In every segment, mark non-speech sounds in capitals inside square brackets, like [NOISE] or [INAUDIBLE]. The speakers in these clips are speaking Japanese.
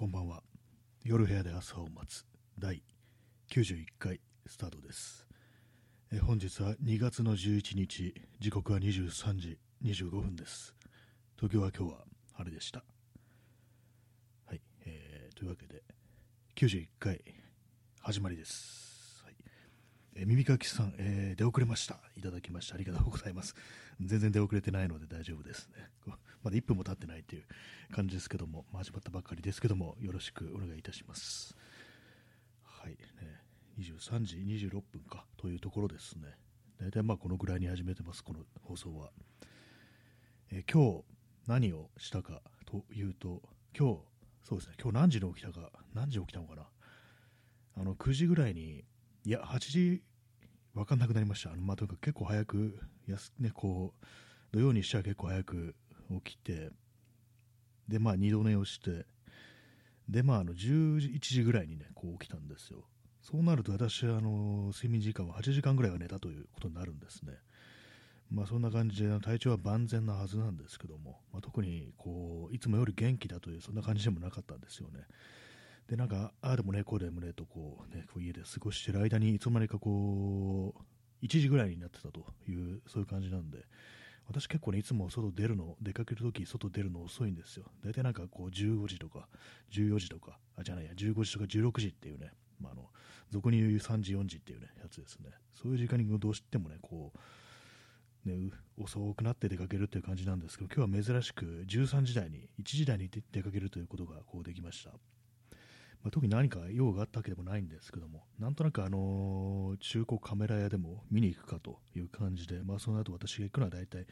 こんばんは。夜部屋で朝を待つ。第91回スタートです。え本日は2月の11日。時刻は23時25分です。東京は今日は晴れでした。はい、えー、というわけで91回始まりです、はい。えー耳かきさん、えー出遅れました。いただきました。ありがとうございます。全然出遅れてないので大丈夫ですね。こうまだ1分も経ってないという感じですけども、まあ始まったばっかりですけども、よろしくお願いいたします。はい、ね、23時26分かというところですね。大体まあこのぐらいに始めてます、この放送は。えー今日何をしたかというと、今日、そうですね、今日何時に起きたか、何時起きたのかな。あの、9時ぐらいに、いや、8時、わかんなくなりました。あのまあ、とにかく結構早く、やすね、こう、土曜にしちゃ結構早く起きて、で、まあ、二度寝をして、で、まあ、あの11時ぐらいにね、こう起きたんですよ。そうなると、私はあの睡眠時間は8時間ぐらいは寝たということになるんですね。まあ、そんな感じで、体調は万全なはずなんですけども、まあ、特にこういつもより元気だという、そんな感じでもなかったんですよね。で、なんか、ああでもね、こうでもねとこう、ね、こう家で過ごしてる間に、いつの間にかこう、1時ぐらいになってたという、そういう感じなんで、私結構ね、いつも外出るの、出かけるとき、外出るの遅いんですよ。大体なんかこう、15時とか、14時とか、あ、じゃないや、15時とか16時っていうね、まあ、あの、俗に言う3時、4時っていうね、やつですね。そういう時間にどうしてもね、こう、ね、遅くなって出かけるっていう感じなんですけど、今日は珍しく13時台に、1時台に出かけるということがこうできました。まあ、特に何か用があったわけでもないんですけども、なんとなくあのー中古カメラ屋でも見に行くかという感じで、まあ、その後私が行くのは大体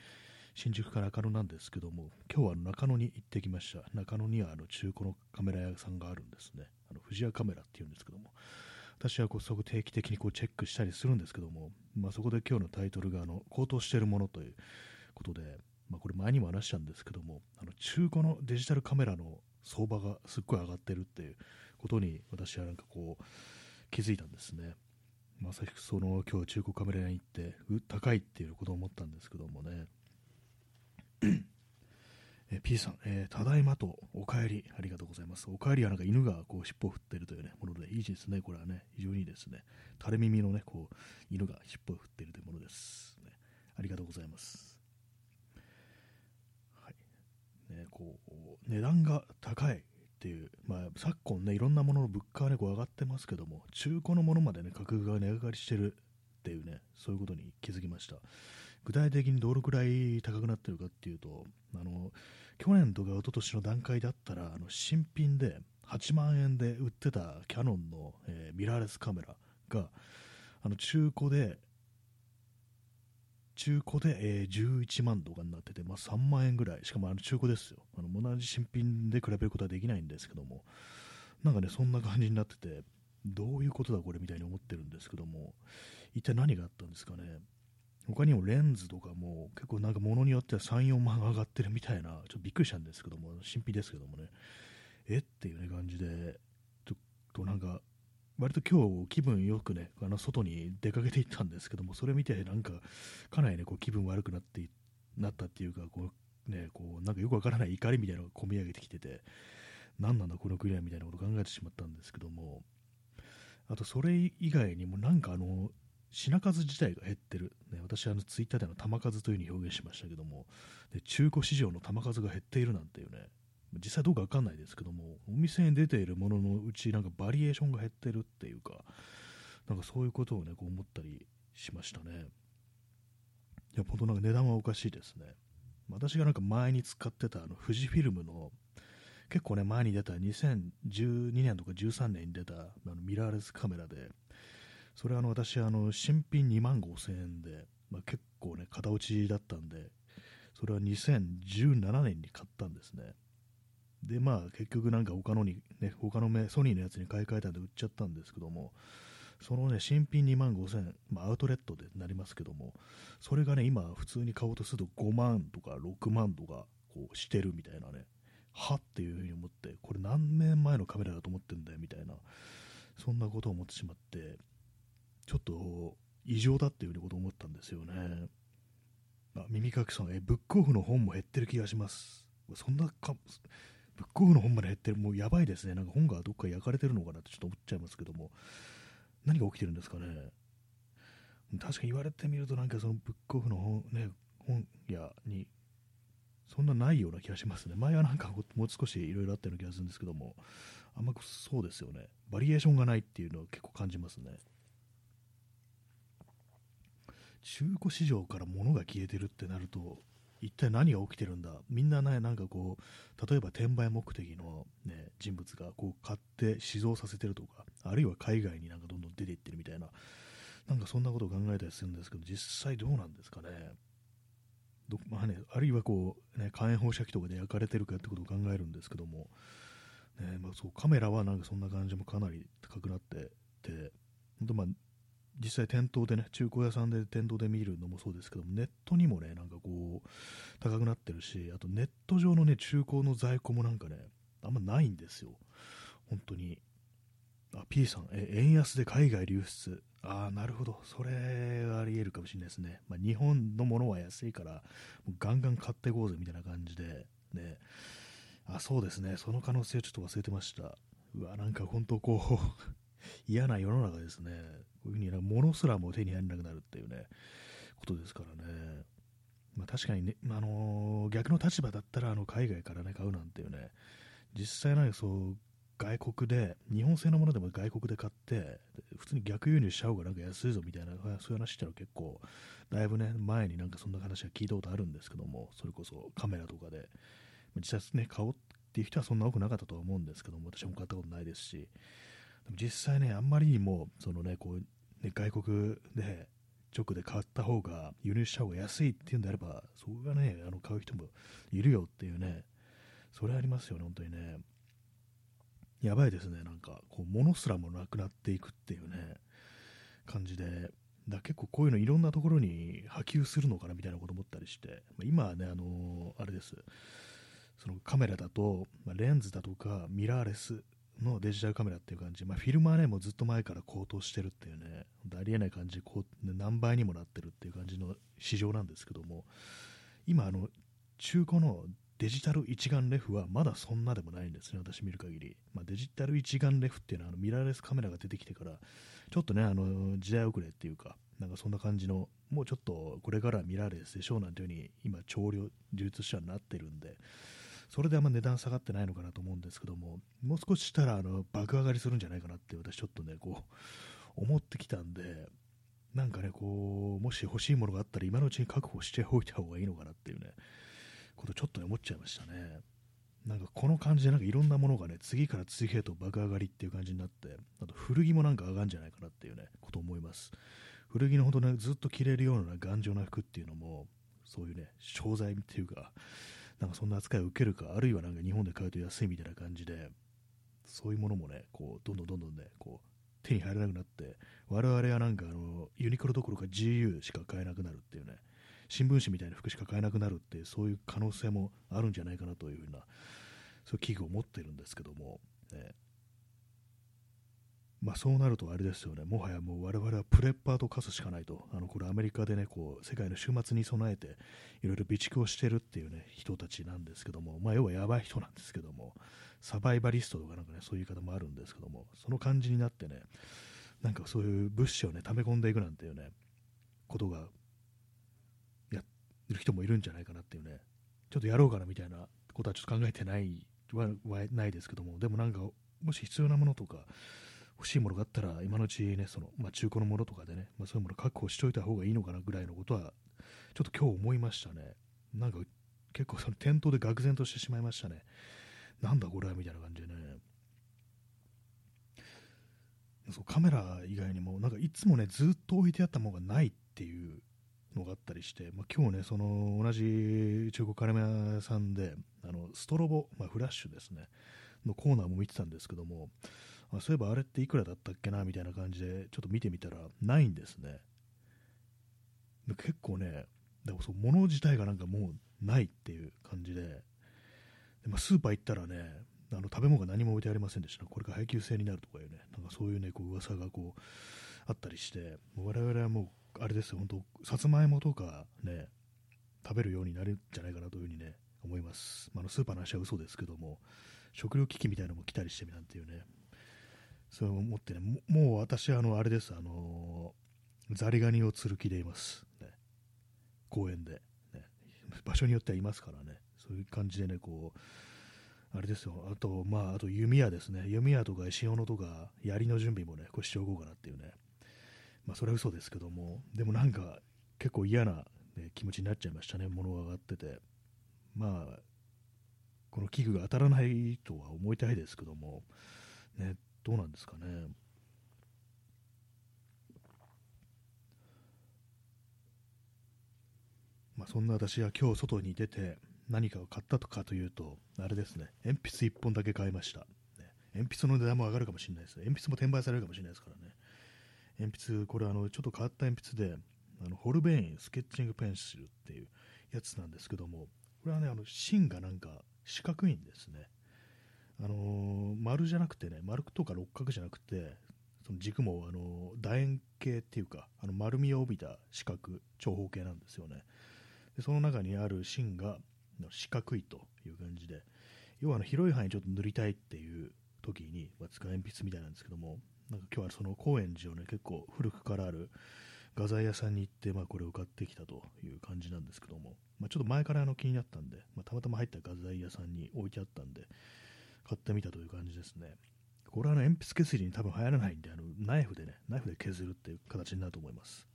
新宿から中野なんですけども、今日は中野に行ってきました。中野にはあの中古のカメラ屋さんがあるんですね。あの富士屋カメラっていうんですけども、私はこうそこ定期的にこうチェックしたりするんですけども、まあ、そこで今日のタイトルがあの高騰しているものということで、まあ、これ前にも話したんですけども、あの中古のデジタルカメラの相場がすっごい上がってるっていうことに私はなんかこう気づいたんですね。まさしくその今日中古カメラ屋に行ってう高いっていうことを思ったんですけどもね。え P さん、えーただいまとお帰りありがとうございます。お帰りはなんか犬がこう尻尾を振ってるという、ね、ものでいいですね。これはね非常にいいですね。垂れ耳のねこう犬が尻尾を振っているというものです、ね。ありがとうございます。はい。ねこう値段が高いっていう、まあ、昨今ねいろんなものの物価がねこう上がってますけども中古のものまでね価格が値上がりしてるっていうねそういうことに気づきました。具体的にどのくらい高くなってるかっていうとあの去年とか一昨年の段階だったらあの新品で8万円で売ってたキャノンの、えーミラーレスカメラがあの中古で中古で、えー11万とかになってて、まあ、3万円ぐらい、しかもあの中古ですよ。あの、同じ新品で比べることはできないんですけども、なんかね、そんな感じになってて、どういうことだ、これみたいに思ってるんですけども、一体何があったんですかね、他にもレンズとかも、結構なんか物によっては3、4万上がってるみたいな、ちょっとびっくりしたんですけども、新品ですけどもね、え？っていうね感じで、ちょっとなんか、割と今日気分よくね、あの外に出かけていったんですけども、それ見てなんか、かなりね、こう気分悪くなってなったっていうか、こうね、こうなんかよくわからない怒りみたいなのが込み上げてきてて、何なんだこの国はみたいなことを考えてしまったんですけども、あとそれ以外にもなんかあの、品数自体が減ってる。ね、私はあのツイッターでの玉数というふうに表現しましたけども、で中古市場の玉数が減っているなんていうね、実際どうかわかんないですけども、お店に出ているもののうちなんかバリエーションが減ってるっていうか、なんかそういうことをね、こう思ったりしましたね。いや、本当なんか値段はおかしいですね。私がなんか前に使ってたあの富士フィルムの結構ね前に出た2012年とか13年に出たあのミラーレスカメラでそれはあの私あの新品2万5000円で、まあ、結構ね型落ちだったんでそれは2017年に買ったんですねでまあ結局なんか他のにね他のメソニーのやつに買い替えたんで売っちゃったんですけどもそのね新品2万5000円、まあ、アウトレットでなりますけどもそれがね今普通に買おうとすると5万とか6万とかこうしてるみたいなねはっていうふうに思ってこれ何年前のカメラだと思ってんだよみたいなそんなことを思ってしまってちょっと異常だっていうこと思ったんですよね。あ耳かきさんえブックオフの本も減ってる気がします。そんなかブックオフの本まで減ってる、もうやばいですね。なんか本がどっか焼かれてるのかなってちょっと思っちゃいますけども、何が起きてるんですかね。確かに言われてみると、なんかそのブックオフの本,、ね、本屋に、そんなないような気がしますね。前はなんかもう少しいろいろあったような気がするんですけども、あんまそうですよね。バリエーションがないっていうのは結構感じますね。中古市場から物が消えてるってなると、一体何が起きてるんだ？みんなね、なんかこう、例えば転売目的の、ね、人物がこう買って死蔵させてるとか、あるいは海外になんかどんどん出ていってるみたいな、なんかそんなことを考えたりするんですけど、実際どうなんですかね？どまあね、あるいはこう、ね、火炎放射器とかで焼かれてるかってことを考えるんですけども、ねまあ、そうカメラはなんかそんな感じもかなり高くなってて、本当まあ実際店頭でね、中古屋さんで店頭で見るのもそうですけども、ネットにもね、なんかこう、高くなってるし、あとネット上のね、中古の在庫もなんかね、あんまないんですよ。本当に。あ、P さん、え、円安で海外流出。ああ、なるほど。それはあり得るかもしれないですね。まあ、日本のものは安いから、ガンガン買っていこうぜみたいな感じで、ね。あ、そうですね。その可能性ちょっと忘れてました。うわ、なんか本当こう嫌な世の中ですね。こういうふうにな物すらも手に入らなくなるっていうね、ことですからね。まあ、確かにね、あのー、逆の立場だったらあの海外からね、買うなんていうね、実際なんかそう、外国で、日本製のものでも外国で買って、普通に逆輸入しちゃうがなんか安いぞみたいな、そういう話ってのは結構、だいぶね、前になんかそんな話は聞いたことあるんですけども、それこそカメラとかで、実際ね、買おうっていう人はそんな多くなかったとは思うんですけども、私も買ったことないですし、実際ね、あんまりにも、そのね、こう、ね、外国で、直で買った方が、輸入した方が安いっていうんであれば、そこがね、あの買う人もいるよっていうね、それありますよね、本当にね。やばいですね、なんか、こう、物すらもなくなっていくっていうね、感じで、だ結構こういうのいろんなところに波及するのかなみたいなこと思ったりして、ま今はね、あのー、あれです、そのカメラだと、ま、レンズだとかミラーレスのデジタルカメラっていう感じ、まあ、フィルムはね、もうずっと前から高騰してるっていうね、ありえない感じ。こう、何倍にもなってるっていう感じの市場なんですけども、今、あの、中古のデジタル一眼レフはまだそんなでもないんですね、私見る限り。まあ、デジタル一眼レフっていうのはあのミラーレスカメラが出てきてから、ちょっとね、あの時代遅れっていうか、なんかそんな感じの、もうちょっとこれからミラーレスでしょうなんていう風に今、潮流、流通者になってるんで、それであんま値段下がってないのかなと思うんですけども、もう少ししたらあの爆上がりするんじゃないかなって私ちょっとね、こう、思ってきたんで、なんかね、こう、もし欲しいものがあったら今のうちに確保しておいた方がいいのかなっていうね、ことちょっと思っちゃいましたね。なんかこの感じでなんかいろんなものがね、次から次へと爆上がりっていう感じになって、あと古着もなんか上がるんじゃないかなっていうね、こと思います。古着のほどね、ずっと着れるような頑丈な服っていうのも、そういうね、商材っていうか、なんかそんな扱いを受けるか、あるいはなんか日本で買うと安いみたいな感じで、そういうものもね、こう、どんどんどんどんね、こう、手に入らなくなって、我々はなんかあの、ユニクロどころか GU しか買えなくなるっていうね、新聞紙みたいな服しか買えなくなるって、そういう可能性もあるんじゃないかなというふうな、そういう危惧を持ってるんですけども、ね、まあ、そうなるとあれですよね、もはやもう我々はプレッパーと化すしかないと、あのこれアメリカでね、こう世界の終末に備えて、いろいろ備蓄をしてるっていうね、人たちなんですけども、まあ、要はやばい人なんですけども、サバイバリストとかなんかね、そういう言い方もあるんですけども、その感じになってね、なんかそういう物資をね、溜め込んでいくなんていうね、ことが、やる人もいるんじゃないかなっていうね、ちょっとやろうかなみたいなことはちょっと考えてないはないですけども、でもなんか、もし必要なものとか、欲しいものがあったら、今のうちね、その、まあ、中古のものとかでね、まあ、そういうもの確保しておいた方がいいのかなぐらいのことは、ちょっと今日思いましたね。なんか、結構その店頭で愕然としてしまいましたね。なんだこれはみたいな感じでね。そうカメラ以外にも、なんかいつもね、ずっと置いてあったものがないっていうのがあったりして、まあ、今日ね、その同じ中古カメラ屋さんで、あのストロボ、まあ、フラッシュですね、のコーナーも見てたんですけども、あそういえばあれっていくらだったっけなみたいな感じでちょっと見てみたらないんですね。結構ね、だからそう物自体がなんかもうないっていう感じで、でまあ、スーパー行ったらね、あの食べ物が何も置いてありませんでした。これが配給制になるとかいうね、なんかそういうね、こう噂がこうあったりして、我々はもう、あれですよ、本当さつまいもとかね、食べるようになるんじゃないかなというふうにね、思います。まあ、のスーパーの話は嘘ですけども、食料危機みたいなのも来たりしてみなんていうね、そう思ってね、もう私あの、あれです、あのー、ザリガニを釣る気でいます。ね、公園で、ね。場所によってはいますからね、そういう感じでね、こう、あれですよ、あと、まあ、あと弓矢ですね、弓矢とか石斧とか、槍の準備もね、こうしておこうかなっていうね、まあ、それは嘘ですけども、でもなんか、結構嫌な、ね、気持ちになっちゃいましたね、物が上がってて。まあ、この器具が当たらないとは思いたいですけども、ね、どうなんですかね。まあ、そんな私は今日外に出て何かを買ったとかというと、あれですね、鉛筆1本だけ買いました。鉛筆の値段も上がるかもしれないです。鉛筆も転売されるかもしれないですからね。鉛筆、これあの、ちょっと変わった鉛筆で、あのホルベインスケッチングペンシルっていうやつなんですけども、これはね、あの芯がなんか四角いんですね。あのー、丸じゃなくてね、丸とか六角じゃなくて、その軸も、あのー、楕円形っていうか、あの丸みを帯びた四角、長方形なんですよね。でその中にある芯が四角いという感じで、要はあの広い範囲ちょっと塗りたいっていう時に、まあ、使う鉛筆みたいなんですけども、なんか今日はその高円寺をね、結構古くからある画材屋さんに行って、まあ、これを買ってきたという感じなんですけども、まあ、ちょっと前からあの気になったんで、まあ、たまたま入った画材屋さんに置いてあったんで、買ってみたという感じですね。これはあの鉛筆削りに多分流行らないんで、あのナイフでね、ナイフで削るっていう形になると思います。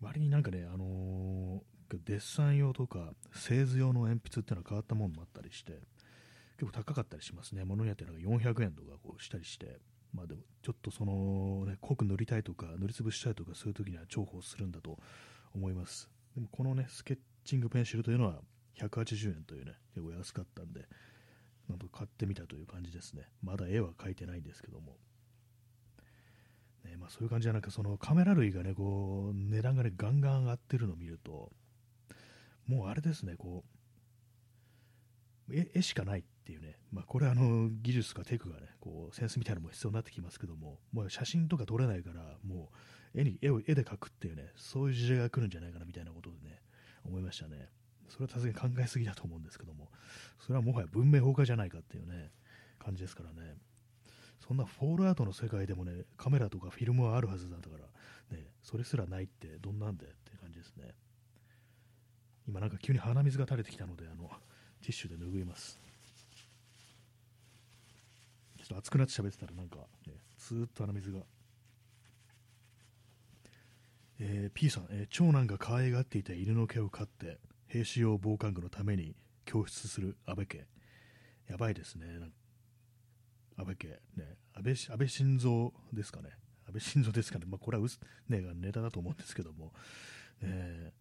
割になんかね、あのー、デッサン用とか製図用の鉛筆っていうのは変わったものもあったりして、結構高かったりしますね。物によってなんか400円とかこうしたりして、まあでもちょっとその、ね、濃く塗りたいとか塗りつぶしたいとかそういう時には重宝するんだと思いますでもこのねスケッチングペンシルというのは180円というね結構安かったんでなんと買ってみたという感じですね。まだ絵は描いてないんですけども。ねまあ、そういう感じじゃなくそのカメラ類がねこう値段がねガンガン上がってるのを見るともうあれですねこう絵しかないっていうね、まあ、これはあの技術かテクがね、こうセンスみたいなのも必要になってきますけども、もう写真とか撮れないから、もう絵に絵を絵で描くっていうね、そういう時代が来るんじゃないかなみたいなことでね、思いましたね。それはさすがに考えすぎだと思うんですけども、それはもはや文明崩壊じゃないかっていうね、感じですからね。そんなフォールアートの世界でもね、カメラとかフィルムはあるはずだから、ね、それすらないってどんなんでって感じですね。今なんか急に鼻水が垂れてきたので、あの、ティッシュで拭います。ちょっと熱くなって喋ってたらなんか、ね、ずーっと鼻水が。えー、P さん、えー、長男が可愛がっていた犬の毛を飼って兵士用防寒具のために教出する安倍家。やばいですね。安倍家。ね、安倍安倍晋三ですかね。安倍晋三ですかね。まあ、これはうす、ね、ネタだと思うんですけども。え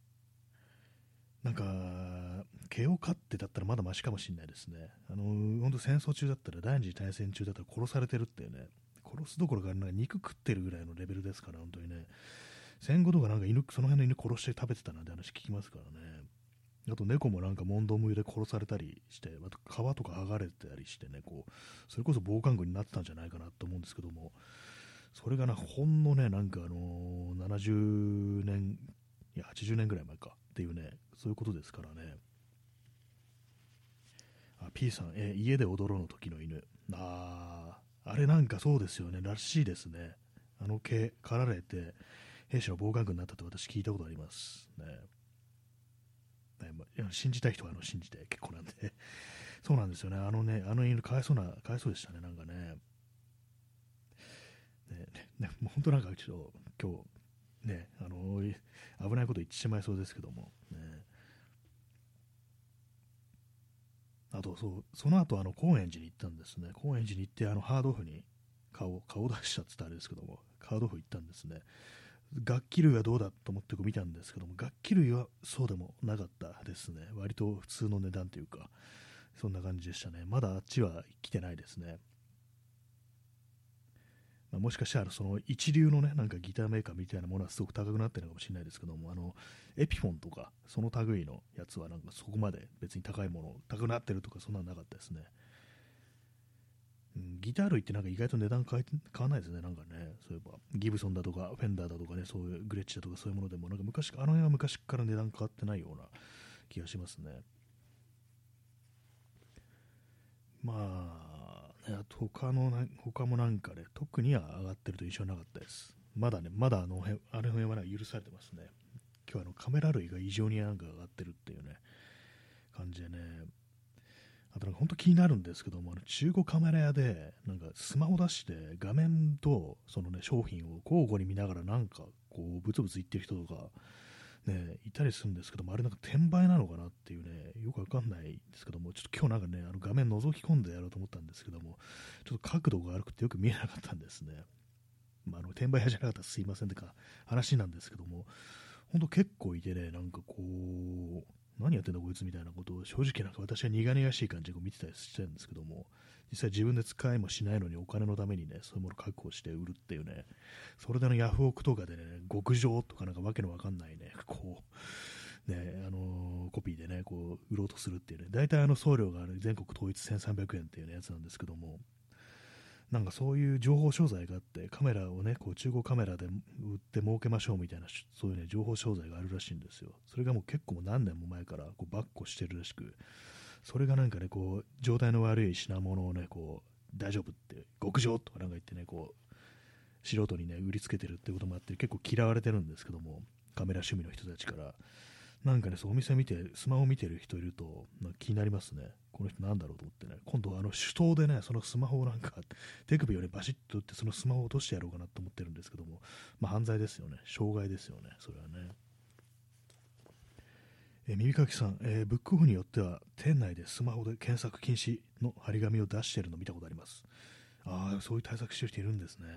なんか、毛を飼ってだったらまだマシかもしれないですね。あの、本当戦争中だったら、第二次大戦中だったら殺されてるっていうね、殺すどころか、なんか肉食ってるぐらいのレベルですから、本当にね。戦後とかなんか犬、その辺の犬殺して食べてたなんて話聞きますからね。あと猫もなんか問答無用で殺されたりして、あと皮とか剥がれたりしてね、こう、それこそ防寒具になってたんじゃないかなと思うんですけども、それがな、ほんのね、なんかあのー、70年、いや、80年ぐらい前かっていうね、そういうことですからね。あ、P さん、え家で踊ろうの時の犬。ああ、あれなんかそうですよね。らしいですね。あの毛、刈られて、兵士の防寒具になったって私聞いたことあります。ね。ね、信じたい人はあの信じて結構なんで。[LAUGHS] そうなんですよね。あのね、あの犬、かわいそうな、かわいそうでしたね、なんかね。ね、ね、もう本当なんかちょっと今日、ね、あの危ないこと言ってしまいそうですけども、ね、あとそう、その後あの高円寺に行ったんですね。高円寺に行ってあのハードオフに顔顔出したってたあれですけども、ハードオフ行ったんですね。楽器類はどうだと思って見たんですけども、楽器類はそうでもなかったですね。割と普通の値段というか、そんな感じでしたね。まだあっちは来てないですね。まあ、もしかしたらその一流のね、なんかギターメーカーみたいなものはすごく高くなってるのかもしれないですけども、あの、エピフォンとか、その類のやつはなんかそこまで別に高いもの、高くなってるとかそんなのなかったですね。ギター類ってなんか意外と値段変え変わらないですね、なんかね、そういえば、ギブソンだとか、フェンダーだとかね、そういうグレッチだとかそういうものでも、なんか昔、あの辺は昔から値段変わってないような気がしますね。まあ、ね、あと他のな、他もなんかね、特には上がってると印象なかったです。まだね、まだあの辺、あれ辺はなんか許されてますね。今日あのカメラ類が異常になんか上がってるっていうね、感じでね、あとなんか本当気になるんですけども、あの中古カメラ屋で、なんかスマホ出して画面とそのね、商品を交互に見ながらなんかこう、ブツブツ言ってる人とか、ね、いたりするんですけども、あれなんか転売なのかなっていうね、よくわかんないですけども、ちょっと今日なんかね、あの画面覗き込んでやろうと思ったんですけども、ちょっと角度が悪くてよく見えなかったんですね。まあ、あの転売屋じゃなかったらすいませんとか話なんですけども、本当結構いてね、なんかこう、何やってんだこいつみたいなことを正直なんか私は苦々しい感じで見てたりしてるんですけども、実際自分で使いもしないのにお金のためにね、そういうものを確保して売るっていうね、それでのヤフオクとかでね、極上とかなんかわけのわかんないね、こう、ね、あのー、コピーでね、こう、売ろうとするっていうね、大体あの送料が、ね、全国統一1300円っていう、ね、やつなんですけども、なんかそういう情報商材があって、カメラをね、こう中古カメラで売って儲けましょうみたいな、そういうね、情報商材があるらしいんですよ。それがもう結構何年も前からこうバッコしてるらしく、それがなんかね、こう、状態の悪い品物をね、こう、大丈夫って、極上とかなんか言ってね、こう、素人にね、売りつけてるってこともあって、結構嫌われてるんですけども、カメラ趣味の人たちから。なんかね、そうお店見て、スマホ見てる人いると、気になりますね。この人なんだろうと思ってね。今度、あの、手刀でね、そのスマホをなんか、手首をね、バシッと打って、そのスマホを落としてやろうかなと思ってるんですけども、まあ、犯罪ですよね。傷害ですよね。それはね。え、耳かきさん、えー、ブックオフによっては、店内でスマホで検索禁止の張り紙を出しているの見たことあります。ああ、そういう対策してる人いるんですね。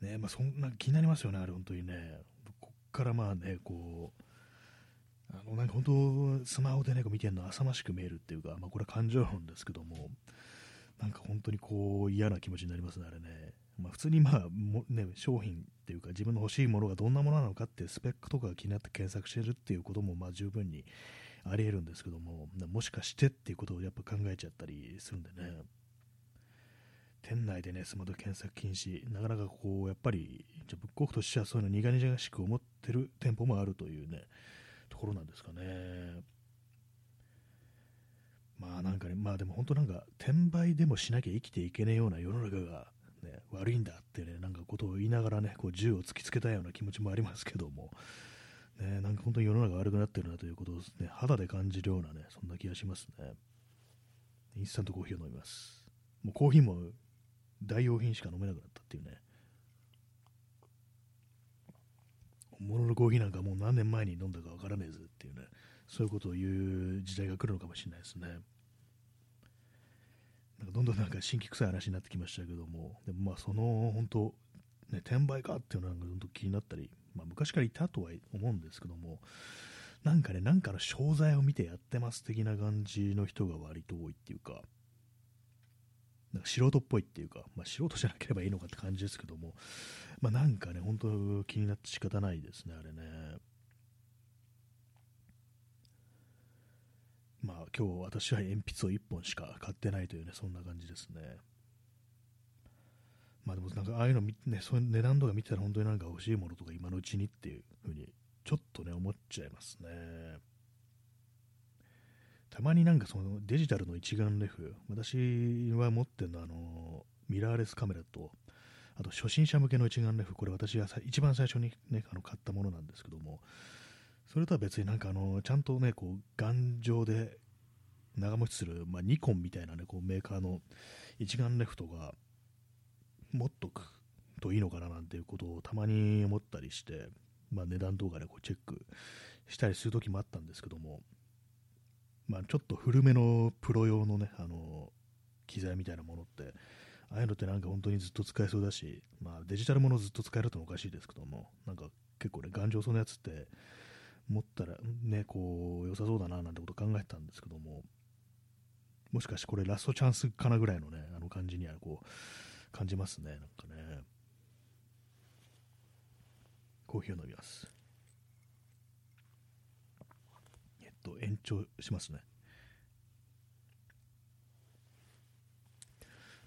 ねまあ、そんな気になりますよね、あれ、本当にね。こっからまあね、こう、あのなんか本当、スマホでね、こう見てるの浅ましく見えるっていうか、まあ、これは感情論ですけども、なんか本当にこう嫌な気持ちになりますね、あれね。まあ、普通にまあも、ね、商品っていうか自分の欲しいものがどんなものなのかってスペックとかが気になって検索してるっていうこともまあ十分にあり得るんですけども、もしかしてっていうことをやっぱ考えちゃったりするんでね。店内でね、スマホ検索禁止、なかなかこう、やっぱり、じゃブックオフとしてはそういうの苦々しく思ってる店舗もあるというね、ところなんですかね。まあなんかね、まあでも本当なんか、転売でもしなきゃ生きていけねえような世の中が、ね、悪いんだってね、なんかことを言いながらね、こう銃を突きつけたような気持ちもありますけども、ね、なんか本当に世の中悪くなってるなということを、ね、肌で感じるようなね、そんな気がしますね。インスタントコーヒーを飲みます。もうコーヒーも代用品しか飲めなくなったっていうね。本物のコーヒーなんかもう何年前に飲んだかわからねえぜっていうね、そういうことを言う時代が来るのかもしれないですね。なんかどんどんなんか新規臭い話になってきましたけども、でもまあその本当、ね、転売かっていうのがどんどん気になったり、まあ、昔からいたとは思うんですけども、なんかね、なんかの商材を見てやってます的な感じの人が割と多いっていうか、なんか素人っぽいっていうか、まあ、素人じゃなければいいのかって感じですけども、まあ、なんかね、本当気になって仕方ないですね、あれね。まあ今日私は鉛筆を1本しか買ってないというね、そんな感じですね。まあでもなんかああいうのね、そういう値段とか見てたら本当になんか欲しいものとか今のうちにっていうふうにちょっとね、思っちゃいますね。たまになんかそのデジタルの一眼レフ、私は持ってるのはあの、ミラーレスカメラと、あと初心者向けの一眼レフ、これ私が一番最初にね、あの買ったものなんですけども、それとは別になんかあの、ちゃんとね、こう、頑丈で長持ちする、まあ、ニコンみたいなね、こうメーカーの一眼レフとか持っとくといいのかななんていうことをたまに思ったりして、まあ、値段動画でこうチェックしたりする時もあったんですけども、まあ、ちょっと古めのプロ用のね、あの機材みたいなものって、ああいうのってなんか本当にずっと使えそうだし、まあ、デジタルものずっと使えるとおかしいですけども、なんか結構ね、頑丈そうなやつって、持ったらね、こう、良さそうだななんてこと考えてたんですけども、もしかしてこれラストチャンスかなぐらいのね、あの感じにはこう、感じますね、なんかね。コーヒーを飲みます。えっと、延長しますね。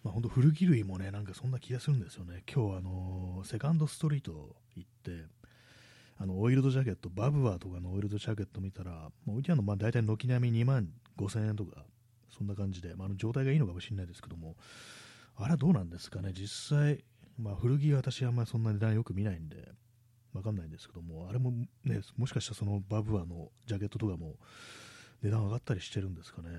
まあ、本当古着類もね、なんかそんな気がするんですよね。今日、あのー、セカンドストリート行って、あのオイルドジャケット、バブワーとかのオイルドジャケット見たら、まあ、置いてあるのまあ大体軒並み2万5000円とか、そんな感じで、まあ、あの状態がいいのかもしれないですけども、あれはどうなんですかね、実際、まあ、古着は私あんまりそんな値段よく見ないんで、わかんないんですけども、あれもね、もしかしたらそのバブアのジャケットとかも値段上がったりしてるんですかね。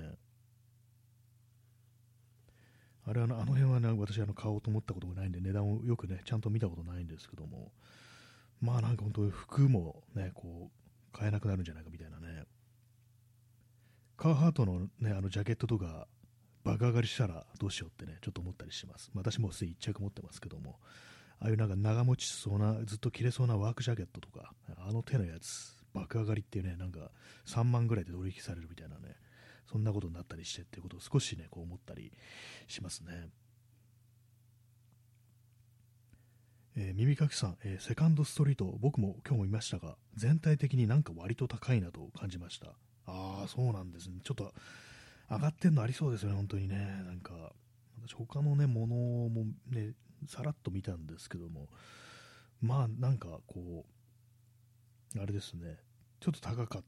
あれはあの辺はね、私あの買おうと思ったことがないんで、値段をよくね、ちゃんと見たことないんですけども、まあなんか本当に服もね、こう、買えなくなるんじゃないかみたいなね。カーハートのね、あのジャケットとか、爆上がりしたらどうしようってね、ちょっと思ったりします。私もすでに1着持ってますけども、ああいうなんか長持ちしそうな、ずっと着れそうなワークジャケットとか、あの手のやつ、爆上がりっていうね、なんか3万ぐらいで取引されるみたいなね、そんなことになったりしてっていうことを少しね、こう思ったりしますね。えー、耳かきさん、えー、セカンドストリート、僕も今日も見ましたが、全体的になんか割と高いなと感じました。ああ、そうなんですね。ちょっと上がってんのありそうですよね、本当にね。なんか、私他のね、ものもね、さらっと見たんですけども、まあなんかこう、あれですね、ちょっと高かっ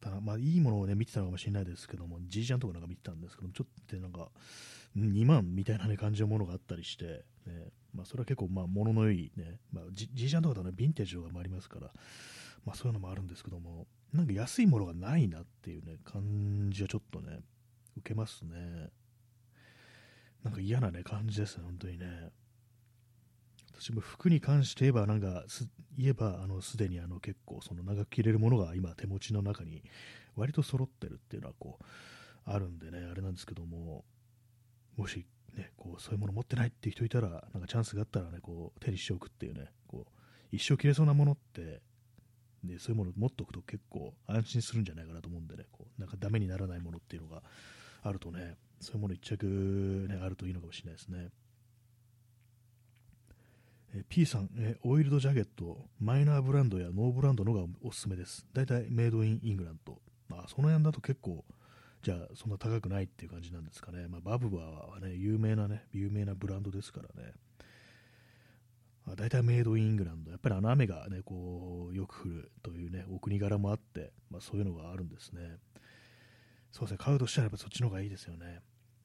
たな、まあいいものをね、見てたのかもしれないですけども、じいちゃんとかなんか見てたんですけども、ちょっとなんか、2万みたいな、ね、感じのものがあったりして、ね、まあそれは結構まあ物のいいね、まあじいちゃんとかだとね、ヴィンテージとかもありますから、まあそういうのもあるんですけども、なんか安いものがないなっていうね、感じはちょっとね、受けますね。なんか嫌なね、感じですね、本当にね。私も服に関して言えば、なんかす言えば、あのすでにあの結構、その長く着れるものが今、手持ちの中に割と揃ってるっていうのはこうあるんでね、あれなんですけども、もし、ね、こうそういうもの持ってないっていう人いたら、なんかチャンスがあったらね、こう手にしておくっていうね、こう一生着れそうなものって、でそういうものを持っておくと結構安心するんじゃないかなと思うんでね、こうなんかダメにならないものっていうのがあるとね、そういうもの一着、ね、あるといいのかもしれないですね。え P さん、えオイルドジャケット、マイナーブランドやノーブランドのがおすすめです。大体メイドインイングランド。まあ、その辺だと結構、じゃあそんな高くないっていう感じなんですかね。まあ、バブバーはね、有名なね、有名なブランドですからね。大体メイドインイングランド。やっぱりあの雨がね、こう、よく降るというね、お国柄もあって、まあそういうのがあるんですね。そうですね、買うとしたらやっぱそっちの方がいいですよね。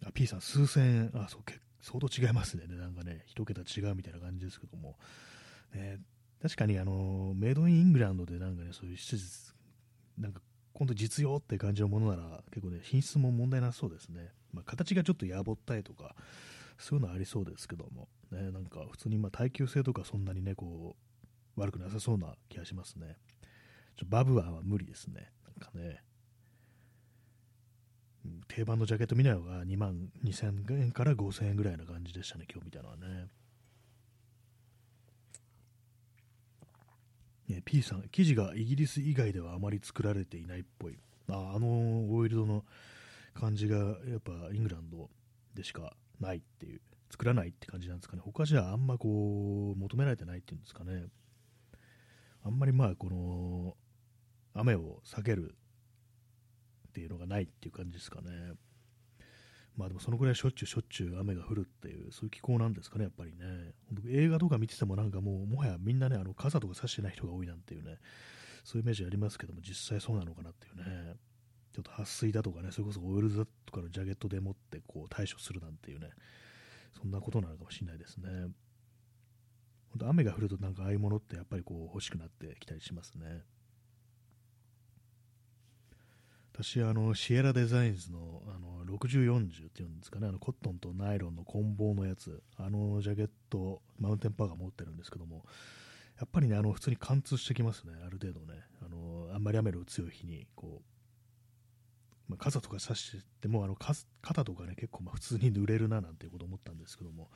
あ、P さん、数千円、あ、そう、相当違いますね。なんかね、一桁違うみたいな感じですけども。ね、確かに、あの、メイドインイングランドでなんかね、そういう施設、なんか、今度実用って感じのものなら、結構ね、品質も問題なさそうですね。まあ、形がちょっとやぼったいとか、そういうのありそうですけども、ね、なんか普通にま耐久性とかそんなにね、こう、悪くなさそうな気がしますね。ちょバブアは無理ですね。なんかね。定番のジャケット見ないのが2万2000円から5000円ぐらいな感じでしたね、今日見たのはね。ね P さん、生地がイギリス以外ではあまり作られていないっぽい。ああのオイルドの感じがやっぱイングランドでしかないっていう、作らないって感じなんですかね。他じゃあんまこう求められてないっていうんですかね。あんまりまあこの雨を避けるっていうのがないっていう感じですかね。まあでもそのぐらいしょっちゅうしょっちゅう雨が降るっていう、そういう気候なんですかね、やっぱりね。映画とか見ててもなんかもう、もはやみんなね、あの傘とか差してない人が多いなんていうね、そういうイメージありますけども、実際そうなのかなっていうね。ちょっと撥水だとかね、それこそオイルだとかのジャケットでもってこう対処するなんていうね、そんなことなのかもしれないですね。本当雨が降るとなんかああいうものってやっぱりこう欲しくなってきたりしますね。私あのシエラデザインズのあの6040っていうんですかねあのコットンとナイロンの混紡のやつあのジャケットマウンテンパーが持ってるんですけどもやっぱりねあの普通に貫通してきますねある程度ね。あのあんまり雨の強い日にこう、まあ、傘とか差してもあの肩とかね結構まあ普通に濡れるななんていうこと思ったんですけども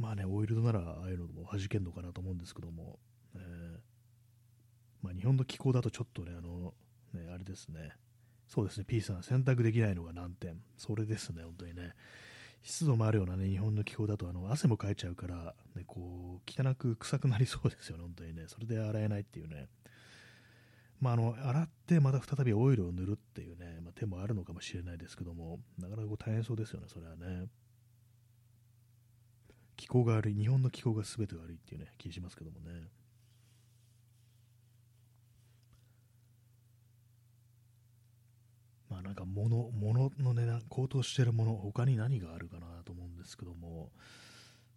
まあねオイルドならああいうのも弾けんのかなと思うんですけども、えーまあ、日本の気候だとちょっとねあのねあれですね。そうですね、P さん、選択できないのが難点。それですね、本当にね。湿度もあるようなね、日本の気候だと、あの、汗もかいちゃうから、ね、こう、汚く臭くなりそうですよね、本当にね。それで洗えないっていうね。まあ、あの、洗ってまた再びオイルを塗るっていうね、まあ、手もあるのかもしれないですけども、なかなかこう大変そうですよね、それはね。気候が悪い、日本の気候が全て悪いっていうね、気しますけどもね。まあ、なんか物、物の値段、高騰してるもの、他に何があるかなと思うんですけども、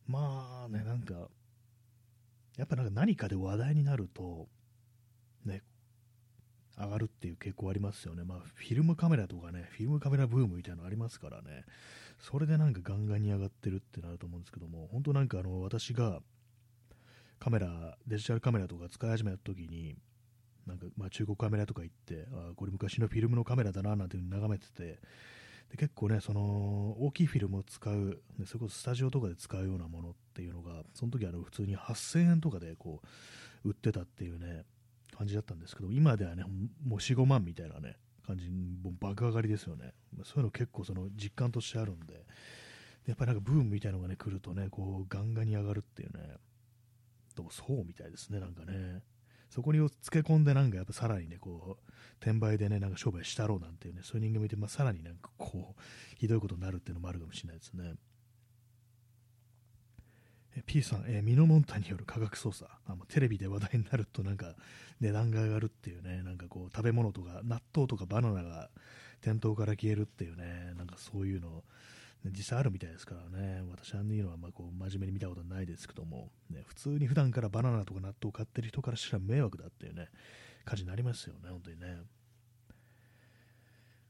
まあね、なんか、やっぱなんか何かで話題になると、ね、上がるっていう傾向ありますよね。まあ、フィルムカメラとかね、フィルムカメラブームみたいなのありますからね、それでなんかガンガンに上がってるってなると思うんですけども、本当なんかあの、私がカメラ、デジタルカメラとか使い始めた時に、なんかまあ中国カメラとか行って、あこれ昔のフィルムのカメラだななんていうの眺めてて、で結構ね、その大きいフィルムを使う、ね、それこそスタジオとかで使うようなものっていうのが、その時あの普通に8000円とかでこう売ってたっていうね、感じだったんですけど、今ではね、もう4、5万みたいなね、感じ、もう爆上がりですよね。そういうの結構その実感としてあるんで、やっぱりなんかブームみたいなのがね、来るとね、こうガンガンに上がるっていうね、どうもそうみたいですね、なんかね。そこにつけ込んでなんかやっぱさらにね、こう、転売でね、なんか商売したろうなんていうね、そういう人間もいて、まあ、さらになんかこう、ひどいことになるっていうのもあるかもしれないですね。P さん、えー、ミノモンタによる科学捜査あ、まあ、テレビで話題になるとなんか値段が上がるっていうね、なんかこう食べ物とか納豆とかバナナが店頭から消えるっていうね、なんかそういうの、実際あるみたいですからね、私ああいうのはまこう真面目に見たことないですけども、ね、普通に普段からバナナとか納豆を買ってる人からしたら迷惑だっていうね、感じになりますよね、本当にね。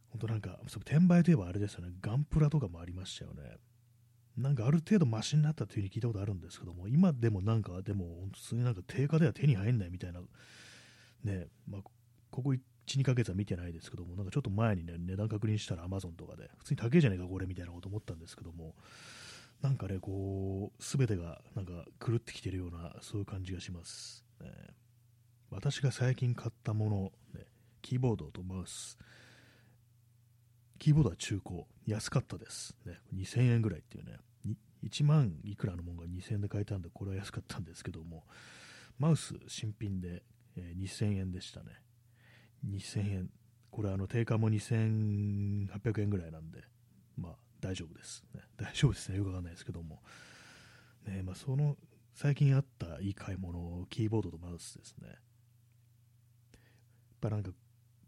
本当なんか、そ転売といえばあれですよね、ガンプラとかもありましたよね。なんかある程度マシになったというふうに聞いたことあるんですけども、今でもなんか、でも、普通になんか定価では手に入んないみたいな、ね、まあ、ここ1、2ヶ月は見てないですけども、なんかちょっと前にね、値段確認したら Amazon とかで、普通に高いじゃねえか、これみたいなこと思ったんですけども、なんかね、こう、すべてがなんか狂ってきてるような、そういう感じがします。ね、私が最近買ったもの、ね、キーボードとマウス、キーボードは中古、安かったです。ね、2000円ぐらいっていうね、1万いくらのものが2000円で買えたんで、これは安かったんですけども、マウス新品で、え、2000円でしたね。2000円。これあの定価も2800円ぐらいなんで、まあ大丈夫です。ね、[LAUGHS] 大丈夫ですね。よくわかんないですけども。ねまあ、その最近あったいい買い物、キーボードとマウスですね。やっぱなんか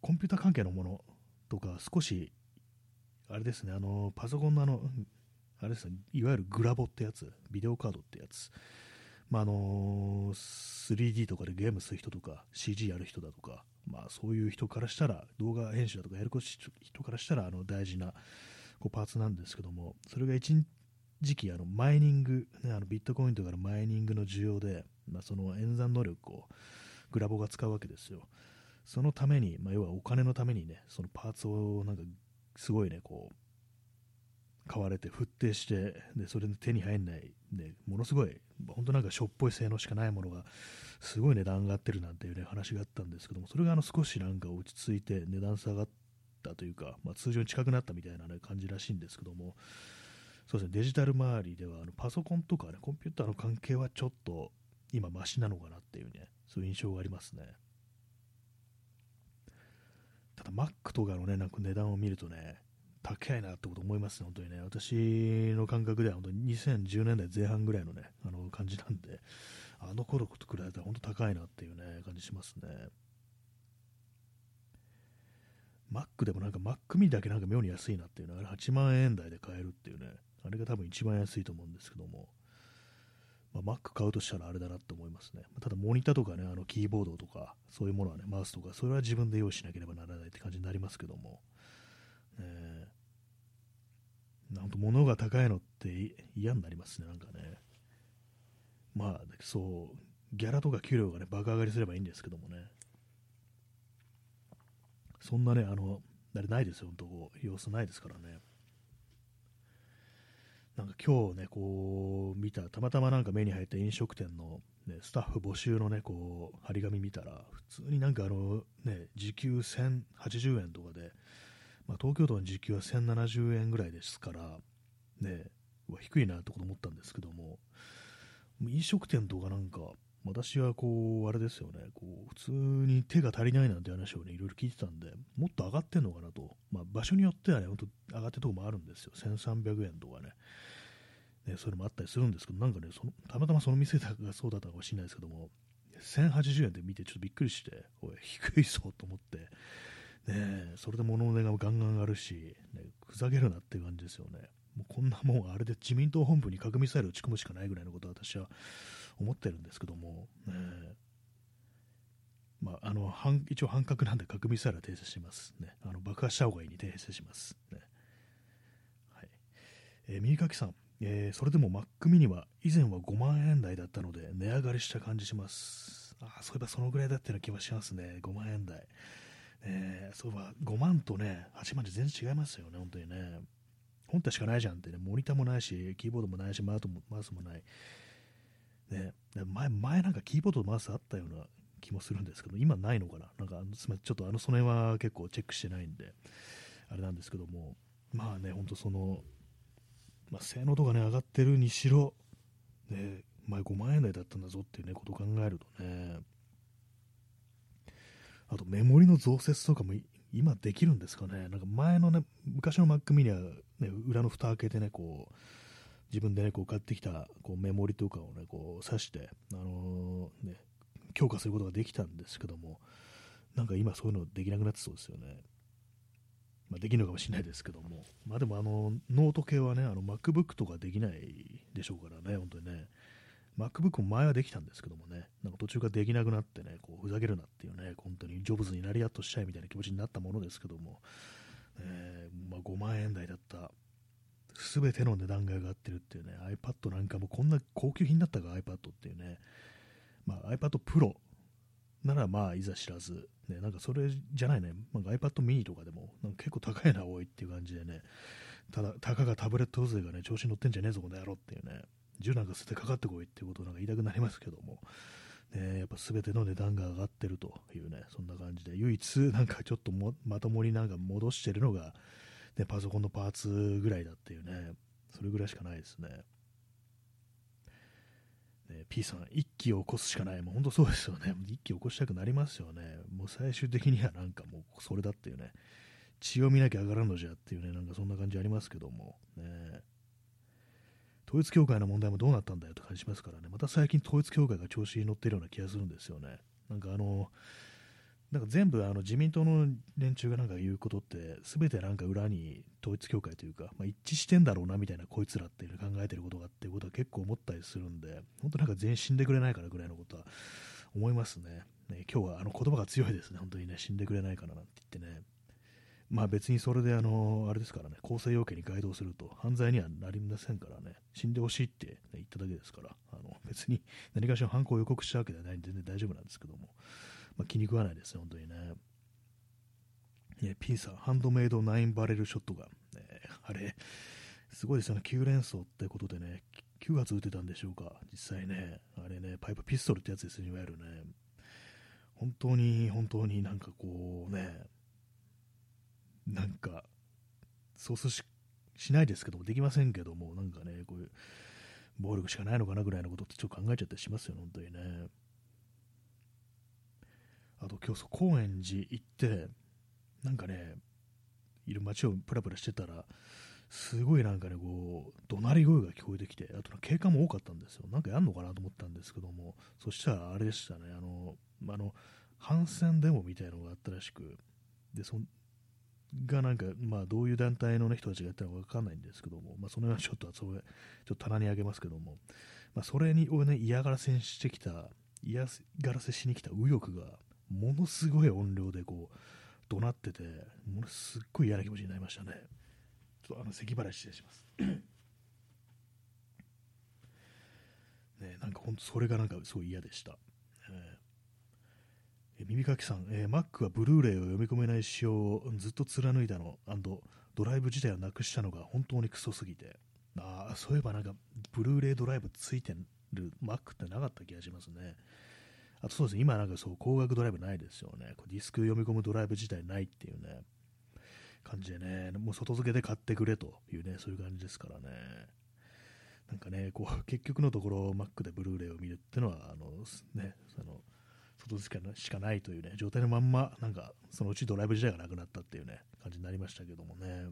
コンピューター関係のものとか少しあれですね、あのパソコンのあのあれですね、いわゆるグラボってやつ、ビデオカードってやつ、まああの 3D とかでゲームする人とか、CG やる人だとか、まあ、そういう人からしたら、動画編集だとかやる人からしたらあの大事なこうパーツなんですけども、それが一時期あのマイニング、ね、あのビットコインとかのマイニングの需要で、まあ、その演算能力をグラボが使うわけですよ。そのために、まあ、要はお金のためにね、そのパーツをなんかすごいね、こう、買われて、沸騰して、でそれで手に入んない、でものすごい、本当なんかしょっぽい性能しかないものが、すごい値段上がってるなんていう、ね、話があったんですけども、それがあの少しなんか落ち着いて、値段下がったというか、まあ、通常に近くなったみたいな、ね、感じらしいんですけども、そうですね、デジタル周りでは、あのパソコンとか、ね、コンピューターの関係はちょっと今、マシなのかなっていうね、そういう印象がありますね。ただ、Mac とかのね、なんか値段を見るとね、高いなってこと思いますね、本当にね。私の感覚では本当に2010年代前半ぐらいのね、あの感じなんで、あの頃と比べたら本当高いなっていうね、感じしますね。Mac でもなんか Mac mini だけなんか妙に安いなっていうのは、あれ8万円台で買えるっていうね、あれが多分一番安いと思うんですけども、まあ、Mac 買うとしたらあれだなって思いますね。ただ、モニターとかね、あのキーボードとか、そういうものはね、マウスとか、それは自分で用意しなければならないって感じになりますけども、えー、なんと物が高いのって嫌になりますね、なんかね。まあ、そう、ギャラとか給料がね、爆上がりすればいいんですけどもね。そんなね、あの、あれないですよ、本当こう、様子ないですからね。なんか今日ね、こう、見た、たまたまなんか目に入った飲食店の、ね、スタッフ募集のね、こう、張り紙見たら、普通になんかあの、ね、時給1080円とかで、まあ、東京都の時給は1070円ぐらいですから、ね、低いなと思ったんですけども、飲食店とかなんか、私はこう、あれですよね、こう普通に手が足りないなんて話をね、いろいろ聞いてたんで、もっと上がってんのかなと、まあ、場所によってはね、本当上がってるとこもあるんですよ、1300円とかね、ねそういうのもあったりするんですけど、なんかね、そのたまたまその店がそうだったかもしれないですけども、1080円で見てちょっとびっくりして、おい、低いぞと思って、ね、それで物の値がガンガン上がるし、ね、ふざけるなっていう感じですよね。もうこんなもん、あれで自民党本部に核ミサイル撃ち込むしかないぐらいのことは私は思ってるんですけども、ねまあ、あの一応半角なんで核ミサイルは訂正します、ね、あの爆破した方がいいに訂正します、ね。はい。えー、右かきさん、えー、それでも Mac mini は以前は5万円台だったので値上がりした感じします。あそういえばそのぐらいだったような気はしますね。5万円台、え、そういえば5万とね8万じゃ全然違いますよね本当にね。本体しかないじゃんってね。モニターもないしキーボードもないしマウスもない。ね、前前なんかキーボードとマウスあったような気もするんですけど、今ないのかな。なんか、すみません、ちょっとあの、その辺は結構チェックしてないんで、あれなんですけども、まあね、ほんとその、まあ、性能とかね、上がってるにしろ、ね、前5万円台だったんだぞっていうね、ことを考えるとね、あとメモリの増設とかも今できるんですかね、なんか前のね、昔の Mac mini は、ね、裏の蓋開けてね、こう、自分でね、こう買ってきたこうメモリとかをね、こう挿して、あのー、ね、強化することができたんですけども、なんか今そういうのできなくなってそうですよね。まあ、できるのかもしれないですけども、まあでもあのノート系はね、あの MacBook とかできないでしょうからね、本当にね。MacBook も前はできたんですけどもね、なんか途中からできなくなってね、こうふざけるなっていうね、本当にジョブズになりやっとしちゃいみたいな気持ちになったものですけども、えー、まあ、5万円台だった全ての値段が上がってるっていうね、iPad なんかもこんな高級品だったか iPad っていうね、まあ、iPad Pro ならまあいざ知らず、ね、なんかそれじゃないね、なんか iPad mini とかでもなんか結構高いな、多いっていう感じでね、ただ、たかがタブレット勢がね、調子に乗ってんじゃねえぞ、この野郎っていうね、銃なんか捨てかかってこいってことなんか言いたくなりますけども、ね、やっぱ全ての値段が上がってるというね、そんな感じで、唯一なんかちょっとまともになんか戻してるのが、ね、パソコンのパーツぐらいだっていうね、それぐらいしかないですね。ね、P さん、一気を起こすしかない。もう本当そうですよね。一気起こしたくなりますよね。もう最終的にはなんかもうそれだっていうね、血を見なきゃ上がらんのじゃっていうね、なんかそんな感じありますけども、ね。統一教会の問題もどうなったんだよって感じしますからね、また最近統一教会が調子に乗ってるような気がするんですよね。なんかあの、なんか全部あの自民党の連中がなんか言うことって、すべてなんか裏に統一教会というか、まあ、一致してんだろうなみたいな、こいつらっていう考えてることがっていうことは結構思ったりするんで、本当なんか全員死んでくれないからぐらいのことは思いますね。ね今日はあの言葉が強いですね、本当にね、死んでくれないからなんて言ってね。まあ別にそれであの、あれですからね、構成要件に該当すると犯罪にはなりませんからね、死んでほしいって、ね、言っただけですから、あの別に何かしら犯行を予告したわけではないんで全然大丈夫なんですけども。まあ、気に食わないですね、本当にね。ね、ピーサー、ハンドメイド9バレルショットガン。ね、あれ、すごいですよね、9連装ってことでね、9発撃てたんでしょうか、実際ね、あれね、パイプピストルってやつですよ、いわゆるね。本当に、本当になんかこうね、なんか、そうししないですけども、できませんけども、なんかね、こういう、暴力しかないのかなぐらいのことってちょっと考えちゃったりしますよ、本当にね。あと今日高円寺行ってなんかねいる街をプラプラしてたらすごいなんかねこう怒鳴り声が聞こえてきてあと警官も多かったんですよなんかやんのかなと思ったんですけどもそしたらあれでしたねあのあの反戦デモみたいなのがあったらしくでそがなんか、まあ、どういう団体の、ね、人たちがやったのか分かんないんですけども、まあ、その辺はちょっとそれちょっと棚にあげますけども、まあ、それにを、ね、嫌がらせしてきた嫌がらせしに来た右翼がものすごい音量でこう怒鳴っててものすっごい嫌な気持ちになりましたね。ちょっとあの咳払い失礼します。ねなんか本当それがなんかすごい嫌でした、耳かきさん、えー、Mac はブルーレイを読み込めない仕様をずっと貫いたの。ドライブ自体をなくしたのが本当にクソすぎて。あそういえばなんかブルーレイドライブついてる Mac ってなかった気がしますね。あとそうですね、今なんかそう、光学ドライブないですよね。こうディスク読み込むドライブ自体ないっていうね、感じでね、もう外付けで買ってくれというね、そういう感じですからね。なんかね、こう、結局のところ、Mac でブルーレイを見るっていうのは、あの、ね、その、外付けしかないというね、状態のまんま、なんか、そのうちドライブ自体がなくなったっていうね、感じになりましたけどもね。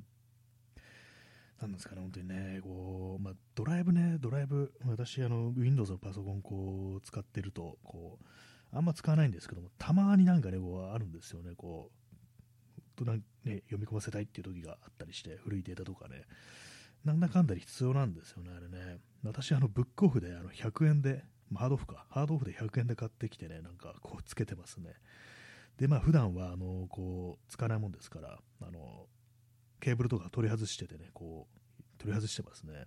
なんですかね、本当にね、こう、まあ、ドライブね、ドライブ、私、あの、Windows のパソコン、こう、使ってると、こう、あんま使わないんですけども、たまになんかね、こう、あるんですよね、こう、となん、ね、読み込ませたいっていう時があったりして、古いデータとかね、なんだかんだで必要なんですよね、あれね。私、あの、ブックオフであの100円で、ハードオフか、ハードオフで100円で買ってきてね、なんかこうつけてますね。で、まあ普段は、あの、こう、使わないもんですから、あの、ケーブルとか取り外しててね、こう、取り外してますね。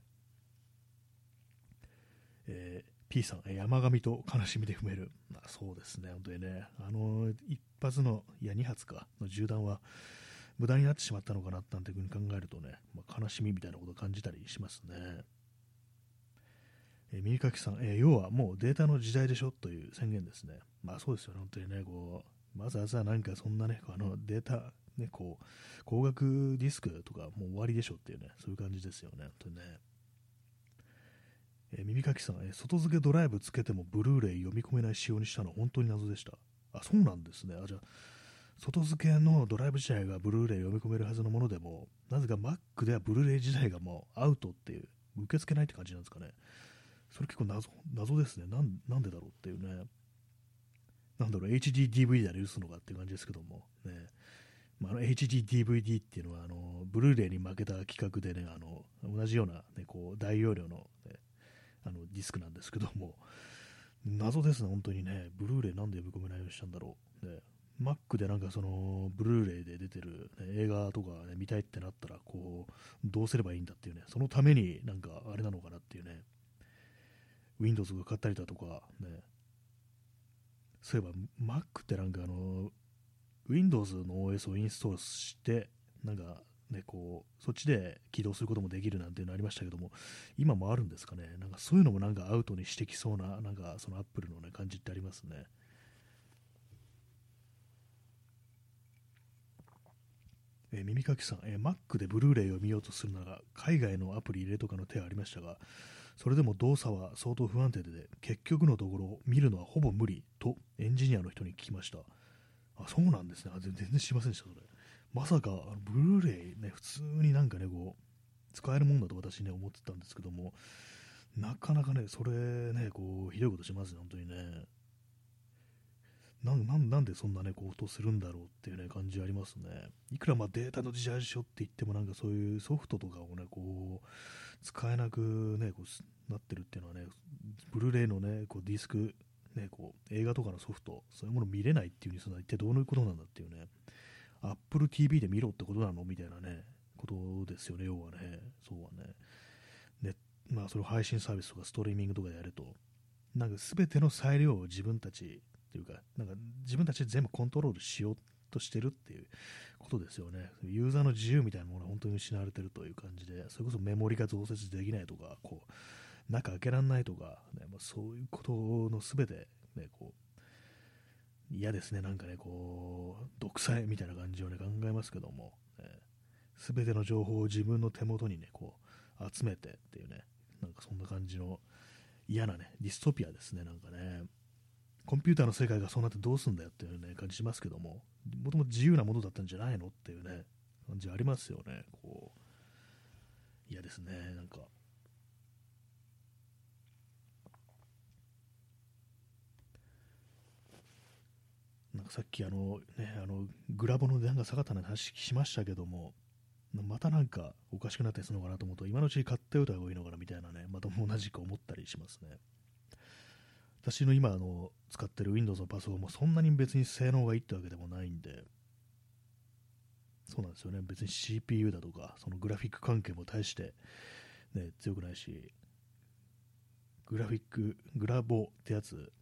えー、P さん、山上と悲しみで踏める。まあ、そうですね、本当にね、あの、一発の、いや、二発か、の銃弾は、無駄になってしまったのかななんていうふうに考えるとね、まあ、悲しみみたいなことを感じたりしますね。えー、耳かきさん、えー、要はもうデータの時代でしょ？という宣言ですね。まあそうですよね、本当にね、こう、まずはさ、なんかそんなね、あのデータ、ね、こう、光学ディスクとかもう終わりでしょっていうね、そういう感じですよね、本当にね。えー、耳かきさん、えー、外付けドライブつけてもブルーレイ読み込めない仕様にしたの本当に謎でした。あ、そうなんですね。あ、じゃあ、外付けのドライブ自体がブルーレイ読み込めるはずのものでも、なぜか Mac ではブルーレイ自体がもうアウトっていう、受け付けないって感じなんですかね。それ結構謎謎ですね。なん。なんでだろうっていうね。なんだろう、HDDVD で許すのかっていう感じですけども、ね。まあ、の HDDVD っていうのはあのブルーレイに負けた企画でねあの同じような、ね、こう大容量の,、ね、あのディスクなんですけども。謎ですね、本当にね。ブルーレイなんで読み込めないようにしたんだろう、ね、Mac でなんかそのブルーレイで出てる、ね、映画とか、ね、見たいってなったらこうどうすればいいんだっていうね。そのためになんかあれなのかなっていうね。Windows が買ったりだとかねそういえば Mac ってなんかあの Windows の OS をインストールして、なんかね、こう、そっちで起動することもできるなんていうのありましたけども、今もあるんですかね？なんかそういうのもなんかアウトにしてきそうな、なんかその Apple のね、感じってありますね。え、耳かきさん、え、Mac でブルーレイを見ようとするなら、海外のアプリ入れとかの手はありましたが、それでも動作は相当不安定で、結局のところ、見るのはほぼ無理とエンジニアの人に聞きました。あ、そうなんですね。あ全然知りませんでした、それ。まさか、ブルーレイね、普通になんかね、こう、使えるもんだと私ね、思ってたんですけども、なかなかね、それね、こう、ひどいことしますね、本当にね。ななんでそんなね、こう、音するんだろうっていうね、感じありますね。いくらまあデータの時代でしょって言っても、なんかそういうソフトとかをね、こう、使えなくね、こうなってるっていうのはね、ブルーレイのね、こうディスクね、こう映画とかのソフト、そういうもの見れないっていうにするのは一体どういうことなんだっていうね、Apple TV で見ろってことなの？みたいなね、ことですよね、要はね、そうはね。ねまあ、それを配信サービスとかストリーミングとかでやると、なんか全ての裁量を自分たちっていうか、なんか自分たちで全部コントロールしようっとしてるっていうことですよね。ユーザーの自由みたいなものが本当に失われてるという感じで、それこそメモリが増設できないとか、こう、中開けられないとか、ねまあ、そういうことのすべて、ね、こう嫌ですね、なんかね、こう、独裁みたいな感じをね、考えますけども、す、べ、ての情報を自分の手元にね、こう、集めてっていうね、なんかそんな感じの嫌なね、ディストピアですね、なんかね。コンピューターの世界がそうなってどうすんだよっていうね、感じしますけども、もともと自由なものだったんじゃないの？っていうね、感じありますよね、こう。嫌ですね、なんか。なんかさっきあの、ね、あのグラボの値段が下がったの話しましたけども、またなんかおかしくなったりするのかなと思うと、今のうちに買っておいた方がいいのかなみたいなね、また同じく思ったりしますね。私の今あの使ってる Windows のパソコンもそんなに別に性能がいいってわけでもないんで、そうなんですよね、別に CPU だとか、そのグラフィック関係も大して、ね、強くないし、グラフィック、グラボってやつ、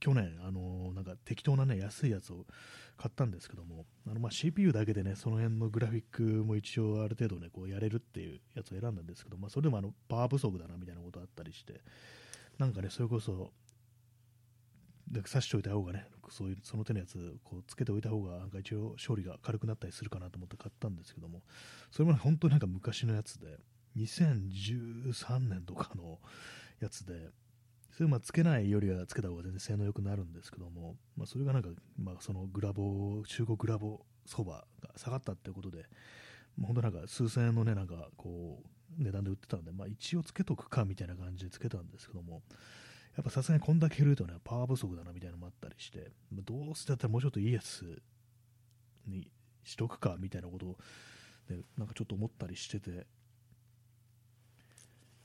去年、あのなんか適当なね、安いやつを買ったんですけども、あのま CPU だけでね、その辺のグラフィックも一応ある程度ね、こうやれるっていうやつを選んだんですけど、まあそれでもあのパワー不足だなみたいなことあったりして、なんかね、それこそ、で刺しておいた方がね、そういうその手のやつこうつけておいた方がなんか一応勝利が軽くなったりするかなと思って買ったんですけども、それも本当になんか昔のやつで、2013年とかの [LAUGHS] やつで、それまあつけないよりはつけた方が全然性能良くなるんですけども、まあ、それがなんか、まあ、そのグラボ、中古グラボそばが下がったっていうことで、本当なんか数千円のね、なんかこう、値段で売ってたんで、まあ、一応つけとくかみたいな感じでつけたんですけども、やっぱさすがにこんだけ減るとね、パワー不足だなみたいなのもあったりして、まあ、どうせだったらもうちょっといいやつにしとくかみたいなことを、ね、なんかちょっと思ったりしてて、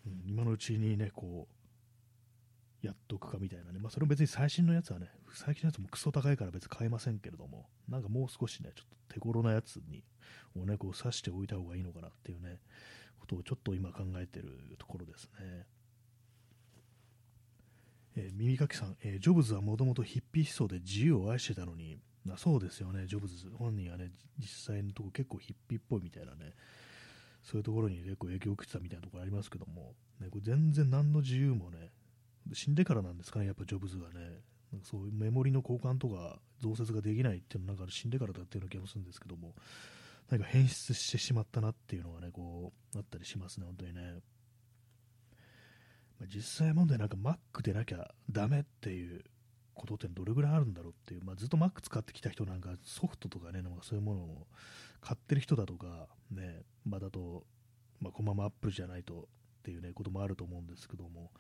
うん、今のうちにね、こう、やっとくかみたいなね、まあ、それも別に最新のやつはね、最近のやつもクソ高いから別に買えませんけれども、なんかもう少しね、ちょっと手頃なやつに、をね、こう刺しておいた方がいいのかなっていうね、ことをちょっと今考えてるところですね。えー、耳かきさん、えー、ジョブズはもともとヒッピー思想で自由を愛してたのに、まあ、そうですよね、ジョブズ本人はね、実際のところ結構ヒッピーっぽいみたいなね、そういうところに結構影響を受けてたみたいなところありますけども、ね、これ全然何の自由もね、死んでからなんですかね、やっぱジョブズがね、なんかそういうメモリの交換とか増設ができないっていうのなんか死んでからだっていうような気もするんですけども、なんか変質してしまったなっていうのがね、こう、あったりしますね、本当にね。まあ、実際問題なんか Mac でなきゃダメっていうことってどれぐらいあるんだろうっていう、まあ、ずっと Mac 使ってきた人なんかソフトとかね、なんかそういうものを買ってる人だとか、ね、まあ、だと、まあ、このまま Apple じゃないとっていうね、こともあると思うんですけども、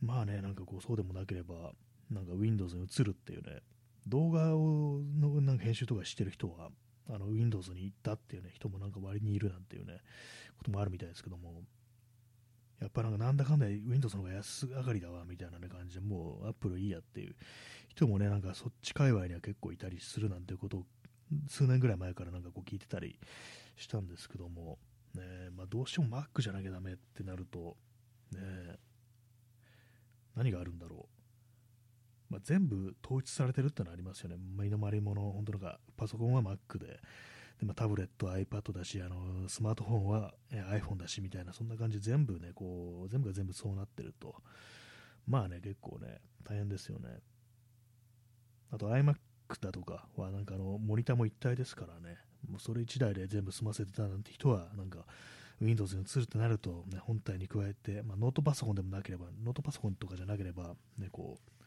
まあね、なんかこう、そうでもなければ、なんか Windows に移るっていうね、動画をのなんか編集とかしてる人は、あの Windows に行ったっていうね、人もなんか割にいるなんていうね、こともあるみたいですけども、やっぱなんかなんだかんだ Windows の方が安上がりだわみたいな、ね、感じで、もう Apple いいやっていう人もね、なんかそっち界隈には結構いたりするなんてことを数年ぐらい前からなんかこう聞いてたりしたんですけども、ねまあ、どうしても Mac じゃなきゃダメってなると、ね、何があるんだろう。まあ、全部統一されてるってのはありますよね。身の回りもの、本当なんか、パソコンは Mac で、でまあ、タブレット iPad だし、あのスマートフォンは iPhone だしみたいな、そんな感じ全部ね、こう、全部が全部そうなってると、まあね、結構ね、大変ですよね。あと iMac だとかは、なんかあの、モニターも一体ですからね、もうそれ1台で全部済ませてたなんて人は、なんか、Windows に移るってなると、ね、本体に加えて、まあ、ノートパソコンでもなければ、ノートパソコンとかじゃなければ、ね、こう、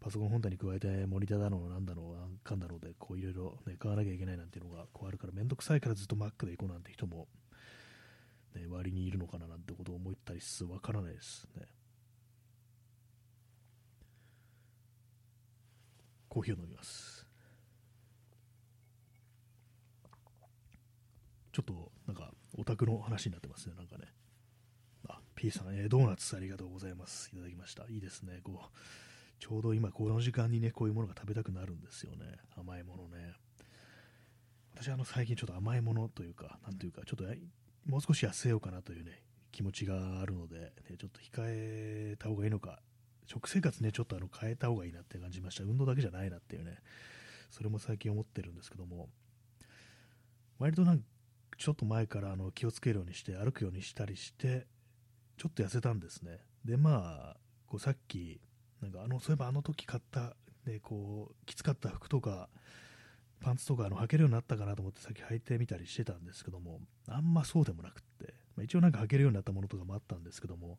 パソコン本体に加えてモニターだろうなんだろうなんかんだろうでこういろいろね買わなきゃいけないなんていうのがこうあるからめんどくさいからずっと Mac で行こうなんて人も、ね、割にいるのかななんてことを思ったりすわからないですね。コーヒーを飲みます。ちょっとなんかオタクの話になってますねなんかね。あ P さん、えー、ドーナツありがとうございます。いただきました。いいですねこう。ちょうど今この時間にね、こういうものが食べたくなるんですよね。甘いものね。私はあの最近ちょっと甘いものというか、なんというか、ちょっともう少し痩せようかなというね、気持ちがあるので、ね、ちょっと控えた方がいいのか、食生活ね、ちょっとあの変えた方がいいなって感じました。運動だけじゃないなっていうね、それも最近思ってるんですけども、割となんかちょっと前からあの気をつけるようにして、歩くようにしたりして、ちょっと痩せたんですね。で、まあ、こうさっき、なんかあのそういえばあの時買った、ね、こうきつかった服とかパンツとかあの履けるようになったかなと思ってさっき履いてみたりしてたんですけどもあんまそうでもなくって、まあ、一応なんか履けるようになったものとかもあったんですけども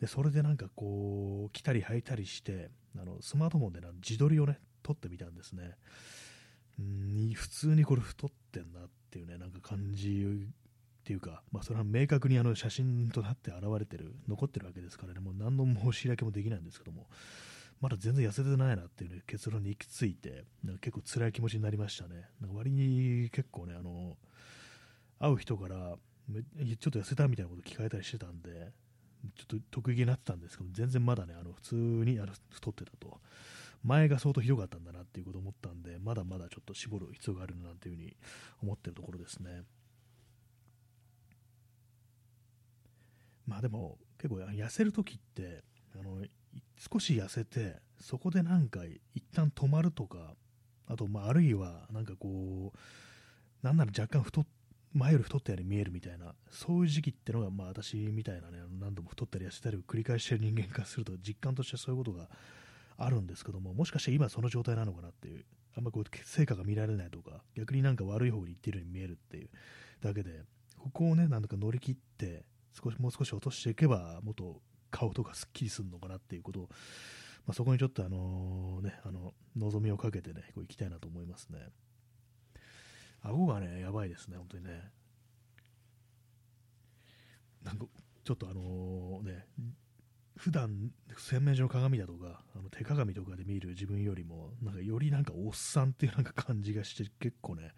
でそれでなんかこう着たり履いたりしてあのスマートフォンで自撮りをね撮ってみたんですね。うん普通にこれ太ってんなっていうねなんか感じっていうか、まあ、それは明確にあの写真となって現れてる、残ってるわけですからね、もう何の申し訳もできないんですけども、まだ全然痩せてないなっていう、ね、結論に行き着いて、なんか結構辛い気持ちになりましたね。なんか割に結構ね、あの、会う人から、ちょっと痩せたみたいなこと聞かれたりしてたんで、ちょっと得意になってたんですけど、全然まだね、あの普通にあの太ってたと。前が相当ひどかったんだなっていうことを思ったんで、まだまだちょっと絞る必要があるなというふうに思ってるところですね。まあでも結構痩せるときってあの少し痩せてそこでなんか一旦止まるとかあとまああるいはなんかこうなんなら若干太前より太ったように見えるみたいなそういう時期ってのがまあ私みたいなね何度も太ったり痩せたりを繰り返してる人間からすると実感としてそういうことがあるんですけどももしかして今その状態なのかなっていうあんまこう成果が見られないとか逆になんか悪い方に行ってるように見えるっていうだけでここをねなんだか乗り切って少しもう少し落としていけばもっと顔とかすっきりするのかなっていうことを、まあ、そこにちょっとあのねあの望みをかけてねこう行きたいなと思いますね。顎がねやばいですね本当にね。なんかちょっとあのね普段洗面所の鏡だとかあの手鏡とかで見る自分よりもなんかよりなんかおっさんっていうなんか感じがして結構ね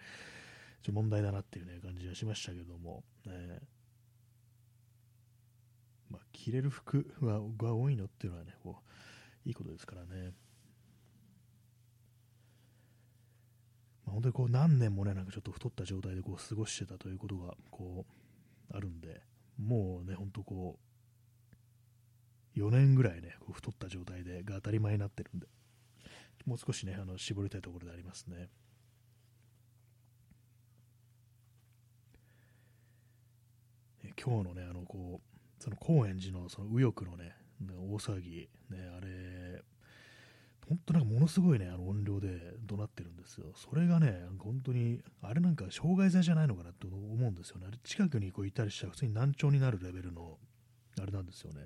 ちょ問題だなっていうね感じがしましたけども、ね。まあ、着れる服はが多いのっていうのはねこういいことですからね、まあ、本当にこう何年もねなんかちょっと太った状態でこう過ごしてたということがこうあるんでもうね本当こう4年ぐらいね、太った状態でが当たり前になってるんで、もう少しね、あの絞りたいところでありますね。え今日のね、あのこうその高円寺のその右翼のね、大騒ぎ、ね、あれ、本当なんかものすごいね、あの音量で怒鳴ってるんですよ。それがね、本当に、あれなんか傷害罪じゃないのかなと思うんですよね。あれ近くにこういたりしたら普通に難聴になるレベルの、あれなんですよね。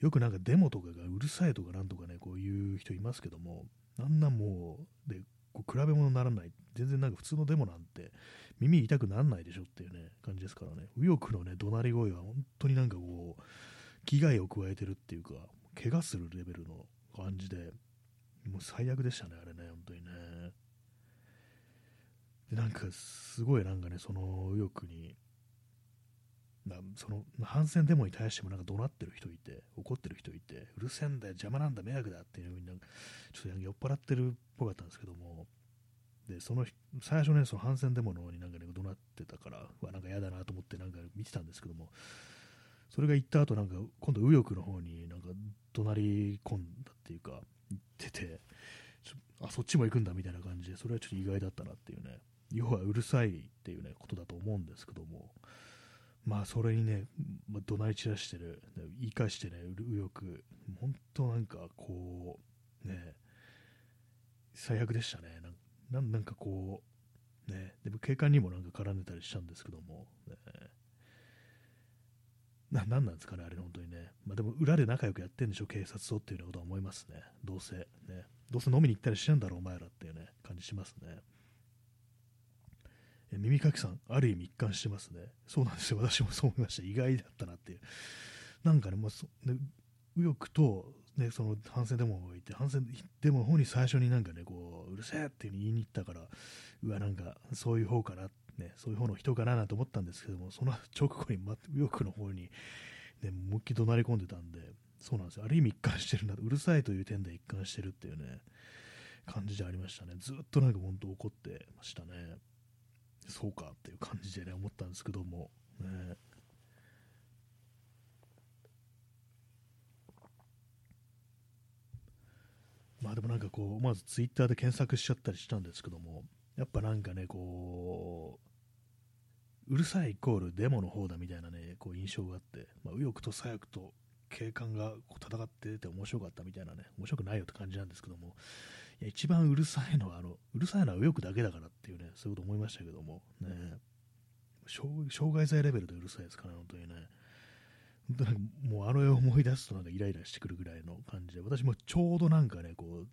よくなんかデモとかがうるさいとかなんとかね、こういう人いますけども、あんなもう、で、こう比べ物にならない。全然なんか普通のデモなんて耳痛くならないでしょっていうね、感じですからね。右翼のね、怒鳴り声は本当になんかこう、危害を加えてるっていうか、怪我するレベルの感じで、もう最悪でしたね、あれね、本当にね。で、なんかすごいなんかね、その右翼に、その反戦デモに対してもなんか怒鳴ってる人いて、怒ってる人いて、うるせえんだよ、邪魔なんだ、迷惑だっていうふうに、ちょっと酔っ払ってるっぽかったんですけども、で、その、最初ね、その反戦デモのになんかね、怒鳴ってたから、わ、なんか嫌だなと思ってなんか見てたんですけども、それが行った後なんか、今度右翼の方になんか怒鳴り込んだっていうか、行ってて、あ、そっちも行くんだみたいな感じで、それはちょっと意外だったなっていうね、要はうるさいっていうね、ことだと思うんですけども、まあそれにね、まあ、怒鳴り散らしてる、言い返してね、右翼、本当なんかこう、ね、最悪でしたね。なんなんかこう、ね、でも警官にもなんか絡んでたりしたんですけども、ね、ななんなんですかね、あれ、本当にね。まあ、でも裏で仲良くやってんでしょ、警察とっていうようなことは思いますね。どうせ、ね。どうせ飲みに行ったりしてんだろう、お前らっていうね、感じしますね。耳かきさん、ある意味一貫してますね。そうなんですよ。私もそう思いました。意外だったなっていう。なんかね、まあ、そね右翼と、ね、その反戦デモがいて、反戦デモの方に最初になんかね、こう、うるせえって言いに行ったから、うわ、なんか、そういう方かな、ね、そういう方の人かななんて思ったんですけども、その直後に、ま、右翼の方に、ね、思いっきり怒鳴り込んでたんで、そうなんですよ。ある意味一貫してるなうるさいという点で一貫してるっていうね、感じでありましたね。ずっとなんか本当怒ってましたね。そうかっていう感じでね、思ったんですけども、ね、まあでもなんかこう、思わずツイッターで検索しちゃったりしたんですけども、やっぱなんかね、こう、うるさいイコールデモの方だみたいなね、こう印象があって、まあ、右翼と左翼と警官が戦ってて面白かったみたいなね、面白くないよって感じなんですけども、いや一番うるさいのはあの、うるさいのは右翼だけだからっていうね、そういうこと思いましたけども、ね、障害罪レベルでうるさいですからね、本当にね。本当にもうあの絵を思い出すとなんかイライラしてくるぐらいの感じで、私もちょうどなんかね、こう、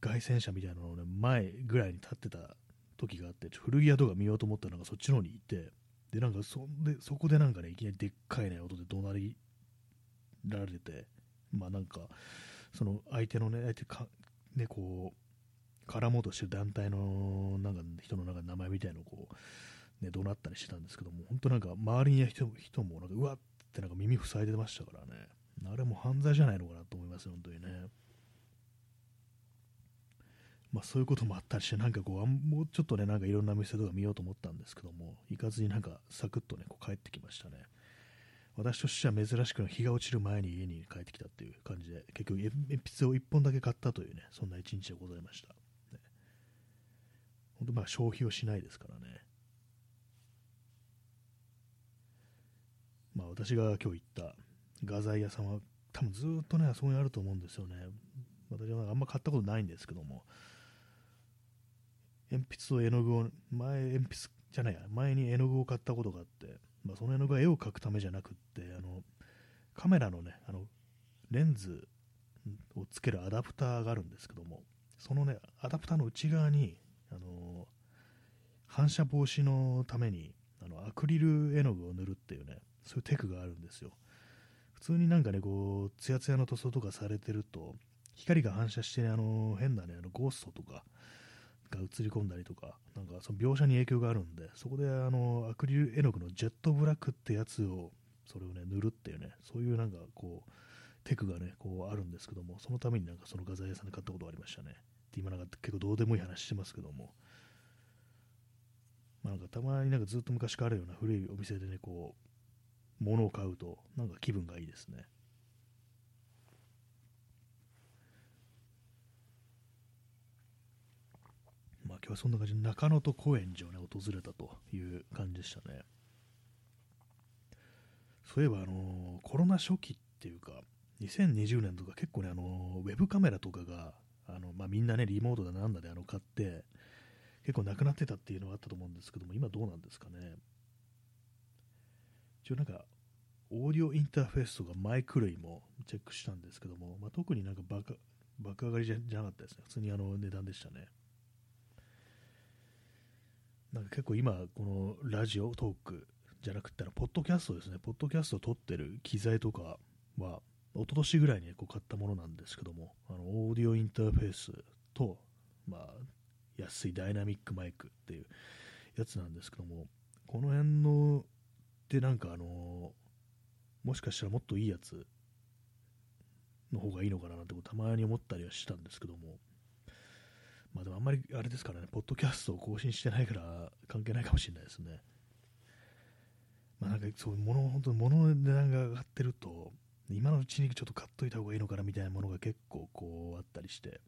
凱旋車みたいなのをね、前ぐらいに立ってた時があって、古着屋とか見ようと思ったらなんかそっちの方にいて、で、なんかそでそこでなんかね、いきなりでっかいね、音で怒鳴りられて、まあなんか、その相手のね、相手か、ね、こう、絡もうとしてる団体のなんか人のなんか名前みたいのをこう、ね、怒鳴ったりしてたんですけども、本当なんか周りにいる人人もなんかうわってなんか耳塞いでましたからね、あれも犯罪じゃないのかなと思いますよ、本当にね。まあ、そういうこともあったりして、なんかこう、もうちょっとね、なんかいろんな店とか見ようと思ったんですけども、行かずになんかサクッとね、こう帰ってきましたね。私としては珍しく日が落ちる前に家に帰ってきたっていう感じで、結局鉛筆を1本だけ買ったというね、そんな一日でございました。ね、本当まあ消費をしないですからね。まあ私が今日行った画材屋さんは多分ずっとね、あそこにあると思うんですよね。私はあんま買ったことないんですけども、鉛筆と絵の具を、前、鉛筆じゃないや、前に絵の具を買ったことがあって、まあ、その絵の具は絵を描くためじゃなくって、あのカメラのね、あのレンズをつけるアダプターがあるんですけども、そのね、アダプターの内側に、あの反射防止のためにあのアクリル絵の具を塗るっていうね、そういうテクがあるんですよ。普通になんかね、こう、ツヤツヤの塗装とかされてると、光が反射して、ね、あの変なね、あのゴーストとかが映り込んだりとか、なんかその描写に影響があるんで、そこであのアクリル絵の具のジェットブラックってやつを、それをね、塗るっていうね、そういうなんかこう、テクがね、こうあるんですけども、そのためになんかその画材屋さんで買ったことがありましたね。で今なんか結構どうでもいい話してますけども、まあ、なんかたまになんかずっと昔からあるような古いお店でね、こう、物を買うと、なんか気分がいいですね。今日はそんな感じで中野と高円寺をね、訪れたという感じでしたね。そういえば、あの、コロナ初期っていうか、2020年とか結構ね、あのー、ウェブカメラとかが、あのまあ、みんなね、リモートだなんだであの買って、結構なくなってたっていうのがあったと思うんですけども、今どうなんですかね。一応なんか、オーディオインターフェースとかマイク類もチェックしたんですけども、まあ、特になんか爆爆上がりじゃなかったですね。普通にあの値段でしたね。なんか結構今、このラジオトークじゃなくて、ポッドキャストですね。ポッドキャストを撮ってる機材とかは、一昨年ぐらいにこう買ったものなんですけども、あのオーディオインターフェースと、まあ、安いダイナミックマイクっていうやつなんですけども、この辺のでなんかあのもしかしたらもっといいやつの方がいいのかななんてたまに思ったりはしたんですけども、まあでもあんまりあれですからね、ポッドキャストを更新してないから関係ないかもしれないですね。まあなんかそういうもの、本当に物の値段が上がってると、今のうちにちょっと買っといた方がいいのかなみたいなものが結構こうあったりして、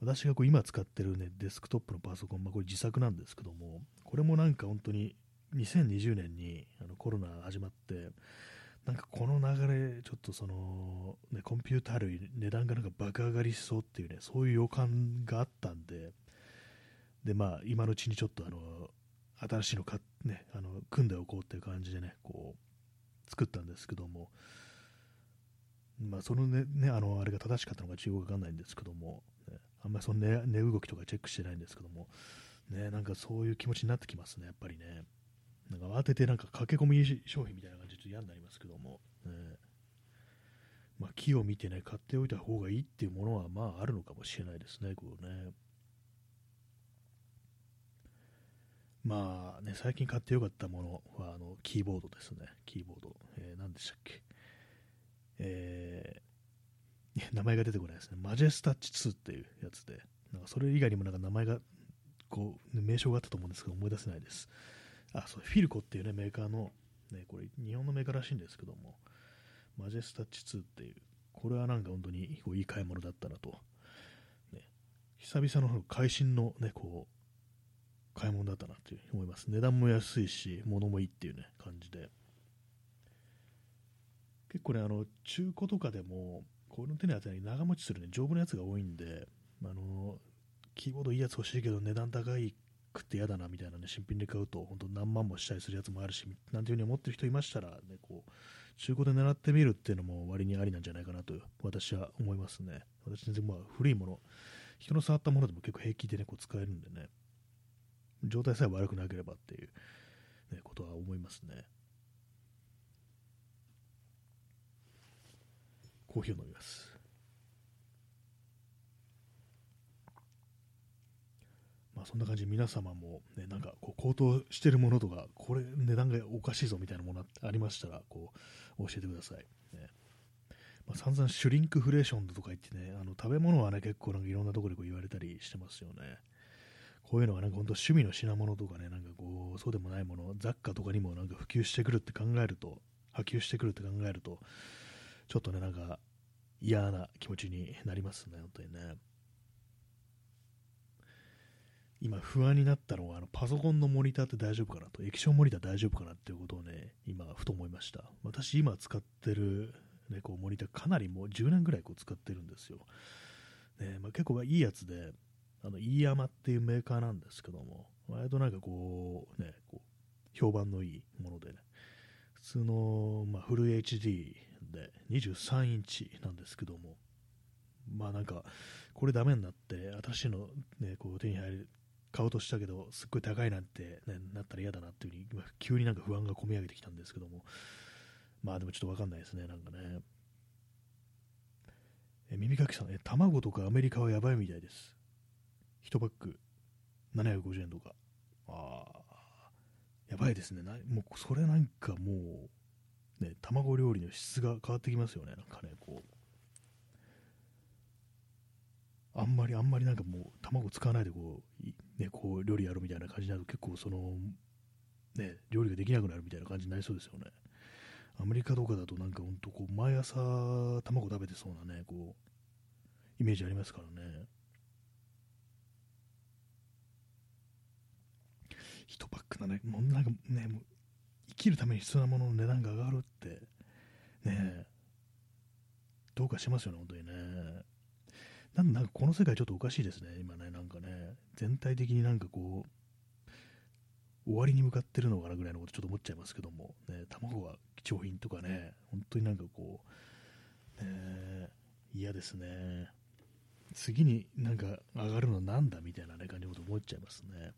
私がこう今使ってるね、デスクトップのパソコン、まあこれ自作なんですけども、これもなんか本当に2020年にあのコロナ始まって、なんかこの流れ、ちょっとその、ね、コンピューター類、値段がなんか爆上がりしそうっていうね、そういう予感があったんで、で、まあ、今のうちにちょっとあの、新しいのか、ね、あの、組んでおこうっていう感じでね、こう、作ったんですけども、まあ、そのね、ね、あの、あれが正しかったのか中国わかんないんですけども、ね、あんまりその値、値動きとかチェックしてないんですけども、ね、なんかそういう気持ちになってきますね、やっぱりね。なんか慌ててなんか駆け込み商品みたいな感じで嫌になりますけども、ね、まあ、木を見てね、買っておいた方がいいっていうものはまああるのかもしれないですね、こうね。まあね、最近買ってよかったものはあのキーボードですね、キーボード。えー、何でしたっけえー、[LAUGHS] 名前が出てこないですね。マジェスタッチ2っていうやつで、なんかそれ以外にもなんか名前が、こう、名称があったと思うんですけど、思い出せないです。あ、そう、フィルコっていうね、メーカーの、ね、これ、日本のメーカーらしいんですけども、マジェスタッチ2っていう、これはなんか本当にこういい買い物だったなと。ね、久々の会心のね、こう、買い物だったなって思います。値段も安いし、物もいいっていうね、感じで。結構ね、あの、中古とかでも、この手のやつは長持ちするね、丈夫なやつが多いんで、あの、キーボードいいやつ欲しいけど値段高い食って嫌だなみたいなね、新品で買うと、本当何万もしたりするやつもあるし、なんていうふうに思ってる人いましたら、ね、こう、中古で狙ってみるっていうのも割にありなんじゃないかなと、私は思いますね。私全然まあ古いもの、人の触ったものでも結構平気でね、こう使えるんでね、状態さえ悪くなければっていう、ね、ことは思いますね。コーヒーを飲みます。まあ、そんな感じで皆様も、ね、なんかこう高騰してるものとか、これ値段がおかしいぞみたいなものありましたら、こう教えてください。ねまあ、散々シュリンクフレーションとか言ってね、あの食べ物はね、結構なんかいろんなところでこう言われたりしてますよね。こういうのがなんか本当趣味の品物とかね、なんかこう、そうでもないもの、雑貨とかにもなんか普及してくるって考えると、波及してくるって考えると、ちょっとね、なんか嫌な気持ちになりますね、本当にね。今不安になったのはあのパソコンのモニターって大丈夫かなと液晶モニター大丈夫かなっていうことをね今ふと思いました。私今使ってる、ね、こうモニターかなりもう10年ぐらいこう使ってるんですよ、ねまあ、結構いいやつであのイーヤマっていうメーカーなんですけども割となんかこうねこう評判のいいものでね普通の、まあ、フル HD で23インチなんですけどもまあなんかこれダメになって新しいの、ね、こう手に入買おうとしたけど、すっごい高いなんて、ね、なったら嫌だなっていうふうに、急になんか不安がこみ上げてきたんですけども、まあでもちょっとわかんないですね、なんかね。え耳かきさん、え、卵とかアメリカはやばいみたいです。1パック750円とか。ああ、やばいですね。なもうそれなんかもう、ね、卵料理の質が変わってきますよね、なんかね、こう。あんまりあんまりなんかもう卵使わないでこう、ね、こう料理やるみたいな感じになると結構その、ね、料理ができなくなるみたいな感じになりそうですよね。アメリカとかだとなんかほんとこう毎朝卵食べてそうなね、こう、イメージありますからね。1パックだね、もうなんかね、もう生きるために必要なものの値段が上がるって、ねどうかしますよね、本当にね。なんなんかこの世界ちょっとおかしいですね、今ね、なんかね、全体的になんかこう、終わりに向かってるのかなぐらいのことちょっと思っちゃいますけども、ね、卵は貴重品とかね、本当になんかこう、ね、嫌ですね。次になんか上がるのなんだみたいな、ね、感じのこと思っちゃいますね。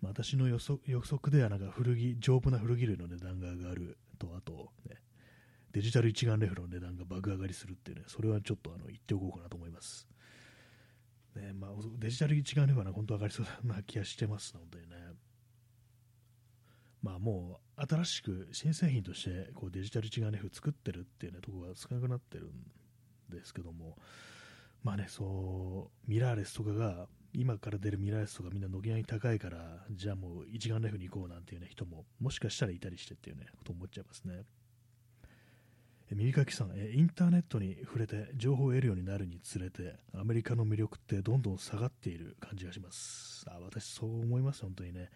まあ、私の予測予測ではなんか古着、丈夫な古着類の値段が上がると、あと、ね、デジタル一眼レフの値段が爆上がりするっていうね、それはちょっとあの言っておこうかなと思います。ねまあ、デジタル一眼レフは、ね、本当上がりそうな気がしてますのでね。まあもう新しく新製品としてこうデジタル一眼レフ作ってるっていうねところが少なくなってるんですけども、まあね、そうミラーレスとかが今から出るミラーレスとかみんな軒並み高いからじゃあもう一眼レフに行こうなんていう、ね、人ももしかしたらいたりしてっていうねこと思っちゃいますね。耳かきさん、インターネットに触れて情報を得るようになるにつれて、アメリカの魅力ってどんどん下がっている感じがします。あ私、そう思います、本当にね。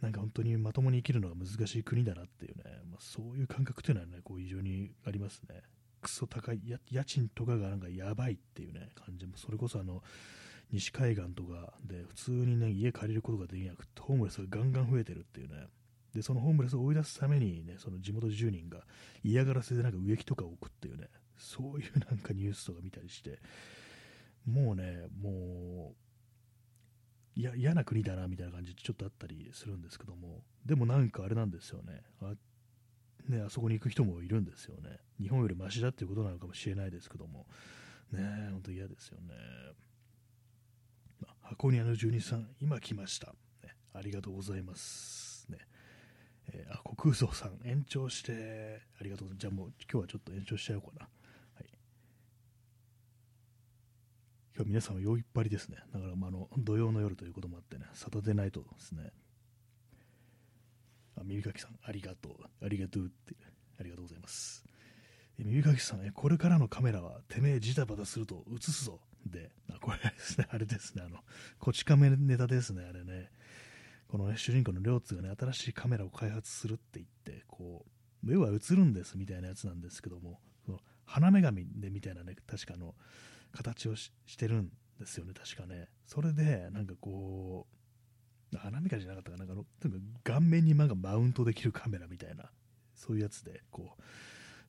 なんか本当にまともに生きるのが難しい国だなっていうね、まあ、そういう感覚っていうのはね、こう異常にありますね。クソ高い、家賃とかがなんかやばいっていうね、感じも、それこそあの、西海岸とかで普通にね、家借りることができなくて、ホームレスがガンガン増えてるっていうね、で、そのホームレスを追い出すためにね、その地元住人が嫌がらせでなんか植木とかを置くっていうね、そういうなんかニュースとか見たりして、もうね、もう、いや嫌な国だなみたいな感じでちょっとあったりするんですけども、でもなんかあれなんですよね。あね、あそこに行く人もいるんですよね。日本よりマシだっていうことなのかもしれないですけども、ね、本当嫌ですよね。箱庭の住人さん、今来ました。ね、ありがとうございます。えー、あ、国空さん、延長して、ありがとうございます。じゃあもう今日はちょっと延長しちゃおうかな。はい。今日皆さんは酔いっぱりですね。だからまああの土曜の夜ということもあってね、サタデーナイトですね。あ、耳かきさん、ありがとう。ありがとうって、ありがとうございます。え耳かきさん、これからのカメラはてめえジタバタすると映すぞ。で、あこれですね、あれですね、あの、こち亀ネタですね、あれね。このね、主人公の両津がね、新しいカメラを開発するって言って、こう、目は映るんですみたいなやつなんですけども、その花女神でみたいなね、確かの、形をしてるんですよね、確かね。それで、なんかこう、花女神じゃなかったかな、なんかか顔面になんかマウントできるカメラみたいな、そういうやつで、こう、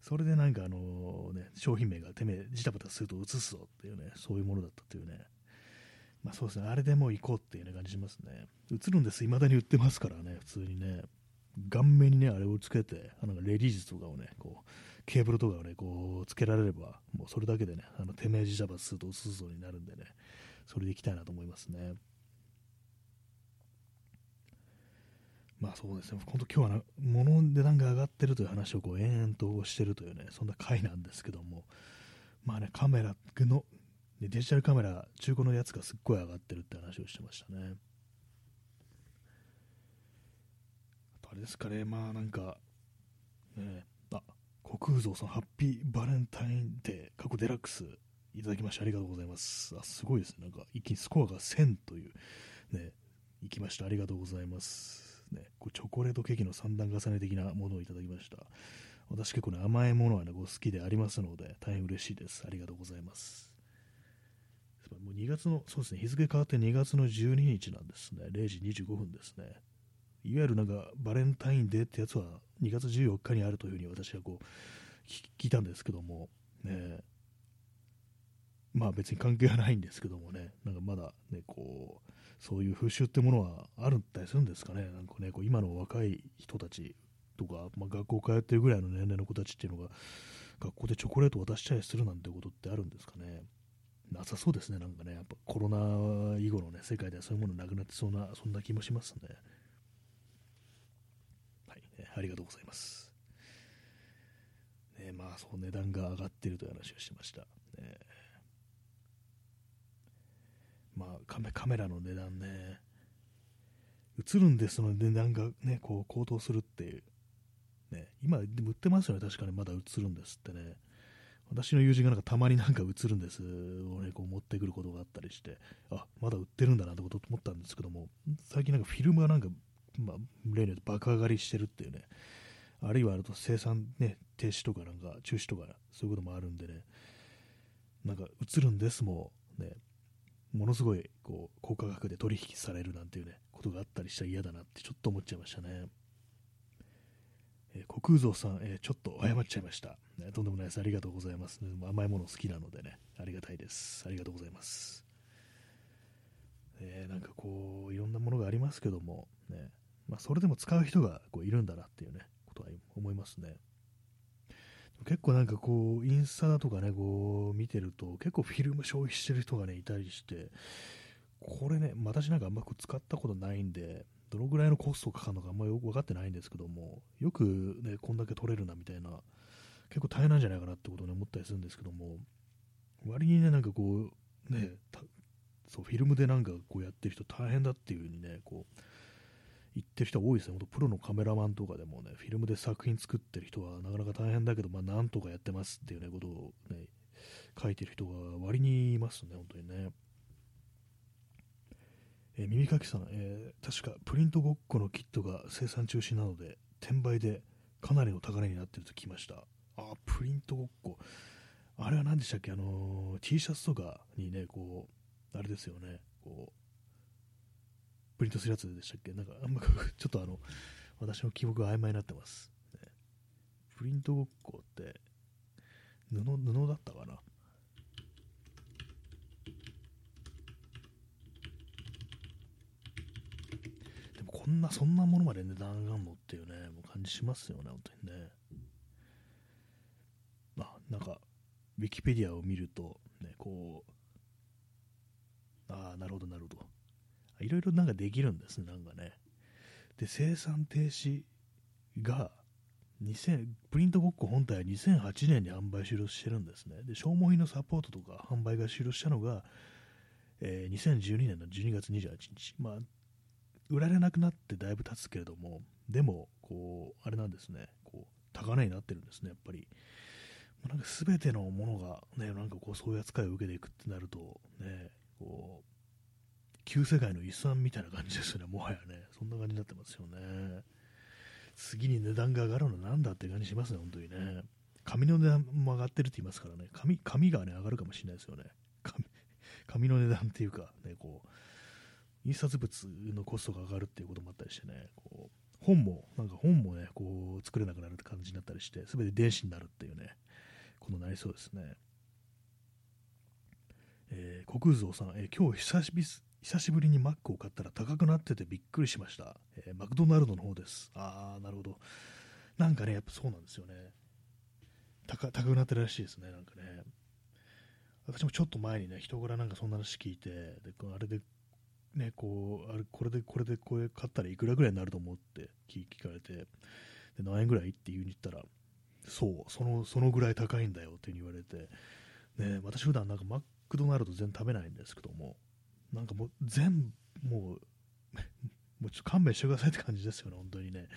それでなんかあのね、商品名がてめえジタバタすると映すぞっていうね、そういうものだったっていうね、まあそうですね、あれでもう行こうっていう、ね、感じしますね。映るんです、未だに売ってますからね、普通にね。顔面にね、あれをつけて、あのレディースとかをね、こう、ケーブルとかをね、こう、つけられれば、もうそれだけでね、あの、手名自社バスとうすぞになるんでね、それで行きたいなと思いますね。まあそうですね、本当今日は物の値段が上がってるという話をこう延々としてるというね、そんな回なんですけども、まあね、カメラのでデジタルカメラ、中古のやつがすっごい上がってるって話をしてましたね。あれですかね、まあなんか、ね、あ、国空蔵さん、ハッピーバレンタインデー、過去デラックス、いただきましてありがとうございます。あ、すごいですね。なんか、一気にスコアが1000という、ね、いきました。ありがとうございます。ね、こうチョコレートケーキの3段重ね的なものをいただきました。私結構ね、甘いものはね、こう好きでありますので、大変嬉しいです。ありがとうございます。もう2月の、そうですね、日付変わって2月の12日なんですね。0時25分ですね。いわゆるなんかバレンタインデーってやつは2月14日にあるというふうに私はこう聞いたんですけども、ね、まあ別に関係はないんですけどもね、なんかまだね、こう、そういう風習ってものはあるんだりするんですかね、なんかね、こう今の若い人たちとか、まあ、学校通ってるぐらいの年齢の子たちっていうのが、学校でチョコレート渡したりするなんてことってあるんですかね。なさそうですね、なんかね、やっぱコロナ以後のね、世界ではそういうものなくなってそうな、そんな気もしますね。はい、ね、ありがとうございます。ね、まあ、そう値段が上がってるという話をしてました。ね、まあカメ、カメラの値段ね、映るんですので値段がね、こう高騰するっていう。ね、今、売ってますよね、確かにまだ映るんですってね。私の友人がなんかたまになんか映るんです。をね、こう持ってくることがあったりして、あ、まだ売ってるんだなってことと思ったんですけども、最近なんかフィルムがなんか、まあ、例によって爆上がりしてるっていうね、あるいはあると生産ね、停止とかなんか中止とかそういうこともあるんでね、なんか映るんですも。ね、ものすごいこう高価格で取引されるなんていうね、ことがあったりしたら嫌だなってちょっと思っちゃいましたね。えー、国空蔵さん、えー、ちょっと謝っちゃいました、ね。とんでもないです。ありがとうございます、甘いもの好きなのでね、ありがたいです。ありがとうございます。えー、なんかこう、いろんなものがありますけども、ね、まあ、それでも使う人がこういるんだなっていうね、ことは思いますね。結構なんかこう、インスタだとかね、こう見てると、結構フィルム消費してる人がね、いたりして、これね、私なんかあんま使ったことないんで、どのぐらいのコストかかるのかあんまりよく分かってないんですけども、よくね、こんだけ取れるなみたいな、結構大変なんじゃないかなってことを、ね、思ったりするんですけども、割にね、なんかこう、ね、そうフィルムでなんかこうやってる人大変だっていう風にね、こう、言ってる人多いですね、本当プロのカメラマンとかでもね、フィルムで作品作ってる人はなかなか大変だけど、まあ、なんとかやってますっていうね、ことをね、書いてる人が割にいますね、本当にね。えー、耳かきさん、えー、確かプリントごっこのキットが生産中止なので、転売でかなりの高値になってると聞きました。あ、プリントごっこ。あれは何でしたっけ？あのー、T シャツとかにね、こう、あれですよね、こう、プリントするやつでしたっけ？なんか、あんま、[LAUGHS] ちょっとあの、私の記憶が曖昧になってます。ね、プリントごっこって、布、布だったかな？こんな、そんなものまで値段上がるのっていうね、もう感じしますよね、本当にね。まあ、なんか、ウィキペディアを見ると、ね、こう、ああ、なるほど、なるほど。いろいろなんかできるんですね、なんかね。で、生産停止が、2000プリントごっこ本体は2008年に販売終了してるんですね。で、消耗品のサポートとか販売が終了したのが、えー、2012年の12月28日。まあ、売られなくなってだいぶ経つけれども、でも、こう、あれなんですね、こう、高値になってるんですね、やっぱり。なんか全てのものが、ね、なんかこう、そういう扱いを受けていくってなると、ね、こう、旧世界の遺産みたいな感じですよね、もはやね。そんな感じになってますよね。次に値段が上がるのなんだって感じしますね、本当にね。紙の値段も上がってるって言いますからね、紙紙がね、上がるかもしれないですよね。紙 [LAUGHS] 紙の値段っていうか、ね、こう、印刷物のコストが上がるっていうこともあったりしてね、こう本も、なんか本もね、こう作れなくなるって感じになったりして、すべて電子になるっていうね、ことになりそうですね。えー、国蔵さん、えー、今日久しぶり久しぶりにマックを買ったら高くなっててびっくりしました。えー、マクドナルドの方です。あー、なるほど。なんかね、やっぱそうなんですよね。高高くなってるらしいですね、なんかね。私もちょっと前にね、人柄なんかそんな話聞いて、であれでね、こう、あれ、これで、これで、これ買ったらいくらぐらいになると思うって聞かれて、で、何円ぐらいって言うに言ったら、そう、その、そのぐらい高いんだよって言われて、ね、私普段なんかマクドナルド全然食べないんですけども、なんかもう全、もう、[LAUGHS] もうちょっと勘弁してくださいって感じですよね、本当にね。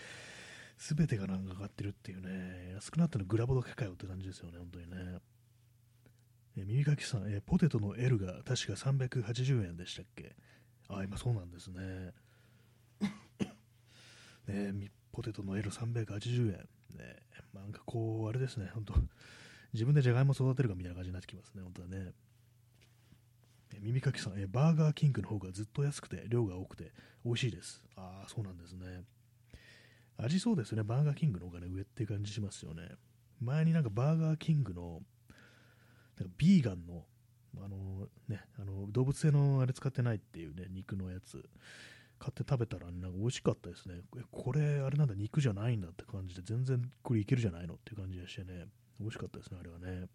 すべてがなんか上がってるっていうね、安くなったのグラボだけかよって感じですよね、本当にね。え耳かきさん、えポテトの L が確か380円でしたっけ？あ今そうなんですね。[LAUGHS] ねポテトの L380 円。ねなんかこう、あれですね、本当自分でじゃがいも育てるかみたいな感じになってきますね、本当はね。耳かきさんえ、バーガーキングの方がずっと安くて、量が多くて、美味しいです。ああ、そうなんですね。味そうですね、バーガーキングの方がね、上って感じしますよね。前になんかバーガーキングの、なんかビーガンのあのね、あの動物性のあれ使ってないっていうね、肉のやつ買って食べたら、なんか美味しかったですね。これ、あれなんだ、肉じゃないんだって感じで、全然これいけるじゃないのっていう感じでしてね、美味しかったですね、あれはね。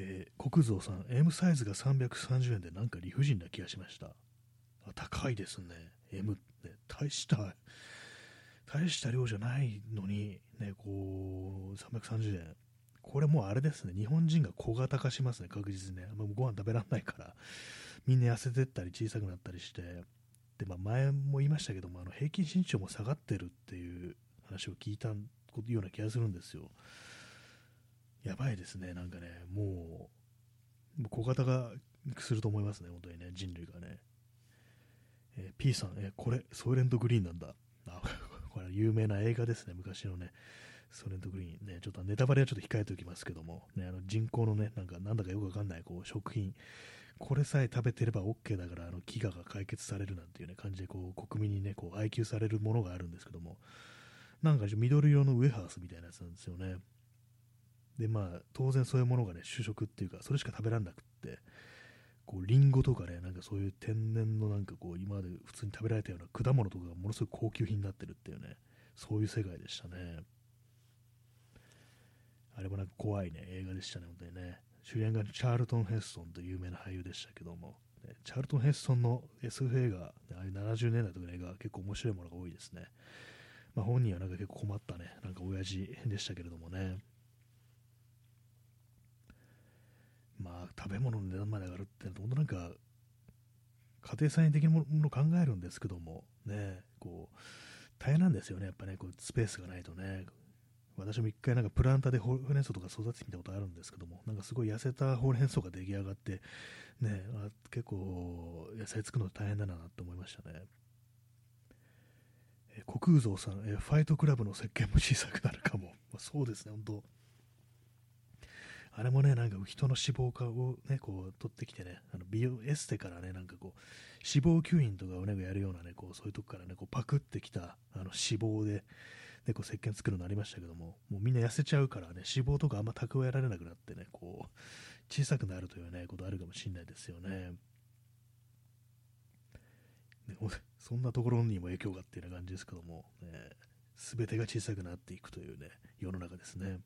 えー、国蔵さん、M サイズが330円でなんか理不尽な気がしました。あ高いですね。M って大した、大した量じゃないのに、ね、こう、330円。これもうあれですね、日本人が小型化しますね、確実にね。もうご飯食べられないから、みんな痩せてったり小さくなったりして、で、まあ、前も言いましたけども、あの平均身長も下がってるっていう話を聞いたような気がするんですよ。やばいですね、なんかね、もう、もう小型化すると思いますね、本当にね、人類がね。えー、P さん、えー、これ、ソイレントグリーンなんだ。あ、これ有名な映画ですね、昔のね。ソレントグリーンね、ちょっとネタバレはちょっと控えておきますけども、ね、あの人工のね、なんかなんだかよくわかんないこう食品、これさえ食べてれば OK だからあの飢餓が解決されるなんていう、ね、感じでこう国民にね、こう愛求されるものがあるんですけども、なんか緑色のウエハースみたいなやつなんですよね。で、まあ、当然そういうものがね、主食っていうか、それしか食べられなくって、こう、リンゴとかね、なんかそういう天然のなんかこう、今まで普通に食べられたような果物とかがものすごい高級品になってるっていうね、そういう世界でしたね。あれもなんか怖いね、映画でしたね、本当にね。主演がチャールトン・ヘッソンという有名な俳優でしたけども、ね、チャールトン・ヘッソンの SF 映画、ああいう70年代とかの映画、結構面白いものが多いですね。まあ、本人はなんか結構困ったね、なんか親父でしたけれどもね。まあ、食べ物の値段まで上がるって、本当なんか、家庭菜園的なものを考えるんですけども、ね、こう、大変なんですよね、やっぱね、こうスペースがないとね、私も一回なんかプランターでほうれん草とか育ててみたことあるんですけども、なんかすごい痩せたほうれん草が出来上がって、[LAUGHS] ね、あ結構野菜作るの大変だなって思いましたね。え国空蔵さんえ、ファイトクラブの石鹸も小さくなるかも。まあ、そうですね、本当。あれもね、なんか人の脂肪化をね、こう取ってきてね、あの美容エステからね、なんかこう、脂肪吸引とかをね、やるようなね、こうそういうとこからね、こうパクってきたあの脂肪で、ね、こう石鹸作るのありましたけども、もうみんな痩せちゃうからね、脂肪とかあんま蓄えられなくなってね、こう、小さくなるというね、ことあるかもしれないですよね。ね [LAUGHS] そんなところにも影響がっていうような感じですけども、ね、全てが小さくなっていくというね、世の中ですね。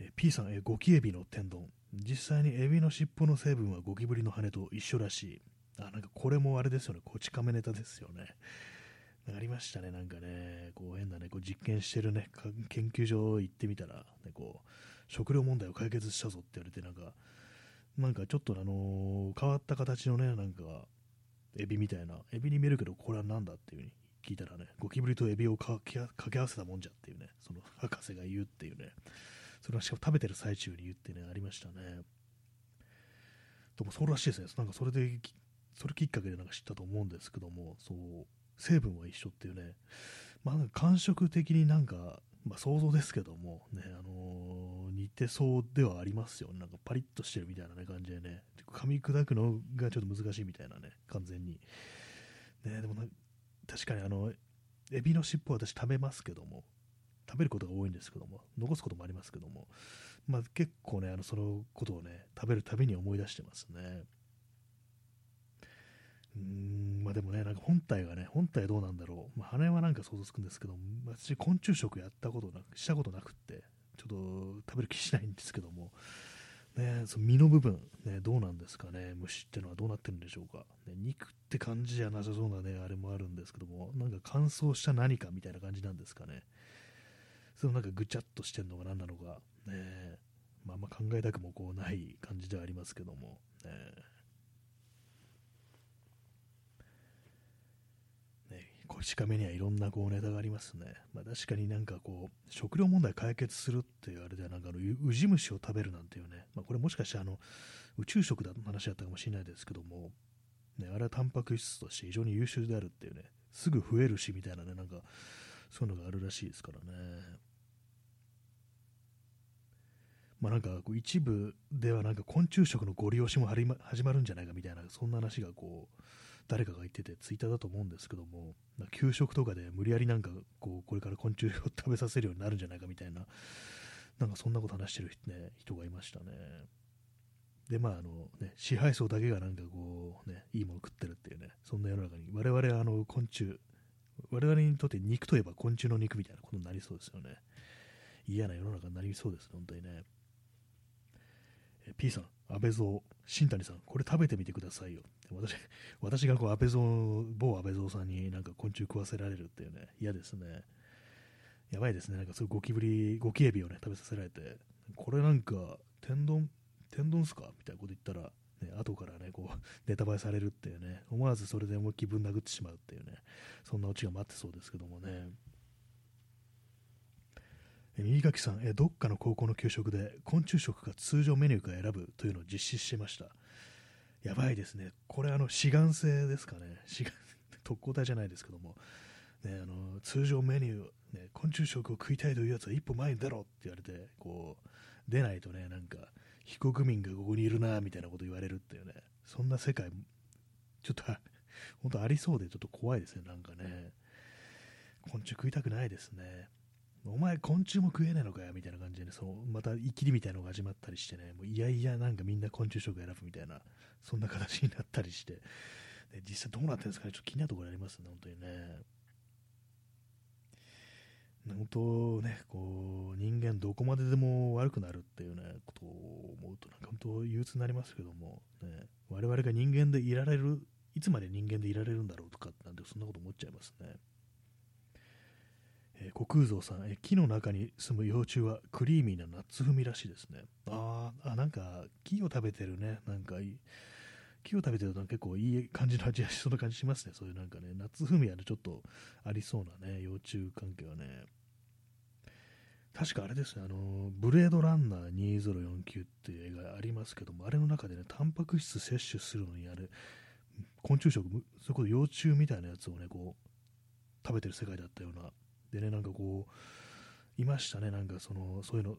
え P さん、えゴキエビの天丼。実際にエビの尻尾の成分はゴキブリの羽と一緒らしい。あ、なんかこれもあれですよね、こち亀ネタですよね。ありましたね、なんかね、こう変なね、こう実験してるね、研究所行ってみたら、ね、こう、食料問題を解決したぞって言われて、なんか、なんかちょっとあのー、変わった形のね、なんか、エビみたいな、エビに見えるけど、これは何だっていう風に聞いたらね、ゴキブリとエビを掛け合わせたもんじゃっていうね、その博士が言うっていうね、それはしかも食べてる最中に言ってね、ありましたね。でもそうらしいですね、なんかそれで、それきっかけでなんか知ったと思うんですけども、そう、成分は一緒っていうね、まあ、感触的になんか、まあ、想像ですけども、ね、あのー、似てそうではありますよ、ねなんかパリッとしてるみたいな、ね、感じでね、噛み砕くのがちょっと難しいみたいなね、完全に。ね、でも確かにあの、エビの尻尾は私食べますけども、食べることが多いんですけども、残すこともありますけども、まあ、結構ね、あのそのことをね、食べるたびに思い出してますね。うんまあでもね、なんか本体がね、本体どうなんだろう。まあ、羽はなんか想像つくんですけど、私、昆虫食やったことなく、したことなくって、ちょっと食べる気しないんですけども、ね、その身の部分、ね、どうなんですかね、虫ってのはどうなってるんでしょうか。ね、肉って感じじゃなさそうなね、あれもあるんですけども、なんか乾燥した何かみたいな感じなんですかね。そのなんかぐちゃっとしてるのが何なのか、ね、まあ、あんま考えたくもこうない感じではありますけども、ね、こち亀にはいろんなこうネタがありますね。まあ、確かになんかこう、食料問題解決するっていうあれではなんかあの、ウジ虫を食べるなんていうね、まあ、これもしかしてあの、宇宙食だの話だったかもしれないですけども、ね、あれはタンパク質として非常に優秀であるっていうね、すぐ増えるしみたいなね、なんか、そういうのがあるらしいですからね。まあなんかこう一部ではなんか昆虫食のご利用しも始まるんじゃないかみたいな、そんな話がこう、誰かが言ってて、ツイッターだと思うんですけども、給食とかで無理やりなんかこう、これから昆虫を食べさせるようになるんじゃないかみたいな、なんかそんなこと話してる、ね、人がいましたね。で、まあ、あの、ね、支配層だけがなんかこう、ね、いいもの食ってるっていうね、そんな世の中に、我々はあの、昆虫、我々にとって肉といえば昆虫の肉みたいなことになりそうですよね。嫌な世の中になりそうです、本当にね。え P さん、安倍蔵、新谷さん、これ食べてみてくださいよ。私私がこう安倍蔵、某安倍蔵さんになんか昆虫食わせられるっていうね、嫌ですね。やばいですね、なんかそういうゴキブリ、ゴキエビをね、食べさせられて、これなんか、天丼、天丼っすか？みたいなこと言ったら、ね、後からね、こう、[LAUGHS] ネタバレされるっていうね、思わずそれで思いっきり殴ってしまうっていうね、そんなオチが待ってそうですけどもね。え右垣さんえ、どっかの高校の給食で昆虫食か通常メニューか選ぶというのを実施してました。やばいですね。これ、あの、志願制ですかね。[LAUGHS] 志願、特攻隊じゃないですけども、ね、あの通常メニュー、ね、昆虫食を食いたいというやつは一歩前に出ろって言われて、こう、出ないとね、なんか、非国民がここにいるな、みたいなこと言われるっていうね、そんな世界、ちょっと、本当ありそうでちょっと怖いですね、なんかね。昆虫食いたくないですね。お前昆虫も食えねえのかよみたいな感じでね、そうまたイキリみたいなのが始まったりしてね、もういやいやなんかみんな昆虫食選ぶみたいな、[LAUGHS] そんな形になったりして、で実際どうなってるんですかね、ちょっと気になるところありますね、本当にね。本当ね、こう、人間どこまででも悪くなるっていうね、ことを思うと、なんか本当憂鬱になりますけども、ね、我々が人間でいられる、いつまで人間でいられるんだろうとか、なんてそんなこと思っちゃいますね。えー、虚空蔵さん、えー、木の中に住む幼虫はクリーミーなナッツ風味らしいですね。ああ、なんか木を食べてるね、なんか木を食べてると結構いい感じの味がしそうな感じしますね。そういうなんかね、ナッツ風味はね、ちょっとありそうなね、幼虫関係はね。確かあれですね、あの、ブレードランナー2049っていう映画ありますけども、あれの中でね、タンパク質摂取するのにあれ、昆虫食、それこそ幼虫みたいなやつをね、こう、食べてる世界だったようなでね、なんかこう、いましたね、なんかその、そういうの、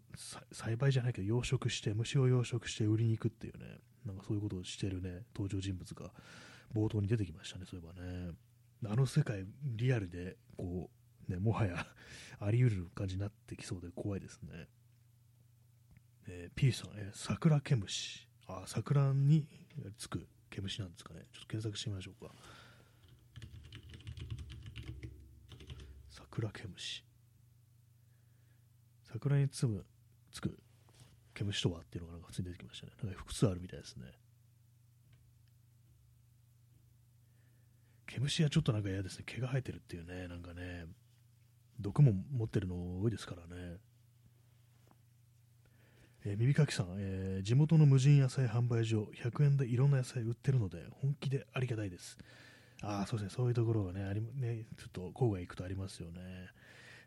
栽培じゃないけど、養殖して、虫を養殖して売りに行くっていうね、なんかそういうことをしてるね、登場人物が冒頭に出てきましたね、そういえばね。あの世界、リアルで、こう、ね、もはや [LAUGHS] あり得る感じになってきそうで怖いですね。えー、P さん、えー、桜毛虫。あ、桜につく毛虫なんですかね。ちょっと検索してみましょうか。桜毛虫桜につむつく毛虫とはっていうのがなんか普通に出てきましたね。なんか複数あるみたいですね。毛虫はちょっとなんか嫌ですね。毛が生えてるっていうね。なんかね毒も持ってるの多いですからね。えー、耳かきさん、えー、地元の無人野菜販売所100円でいろんな野菜売ってるので本気でありがたいです。ああ、そうですね、そういうところがね、ありねちょっと郊外行くとありますよね。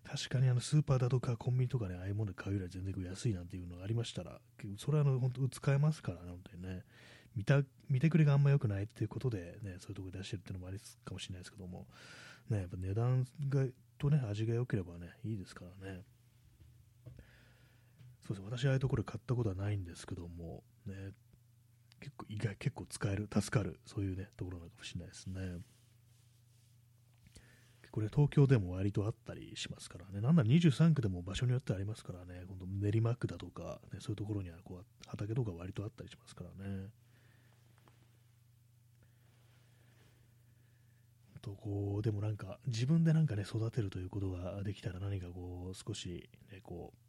確かにあのスーパーだとかコンビニとかね、ああいうもので買うよりは全然安いなんていうのがありましたら、それはあの本当使えますからね、本当にね。見た見てくれがあんま良くないっていうことで、ね、そういうところ出してるっていうのもありかもしれないですけども、ね、やっぱ値段がとね、味が良ければね、いいですからね。そうですね、私ああいうところ買ったことはないんですけども、ね、結構意外、結構使える、助かる、そういうね、ところなのかもしれないですね。これ東京でも割とあったりしますからね、なんなら23区でも場所によってありますからね、今度練馬区だとか、ね、そういうところにはこう畑とか割とあったりしますからね。とこうでもなんか自分でなんかね育てるということができたら何かこう少しねこう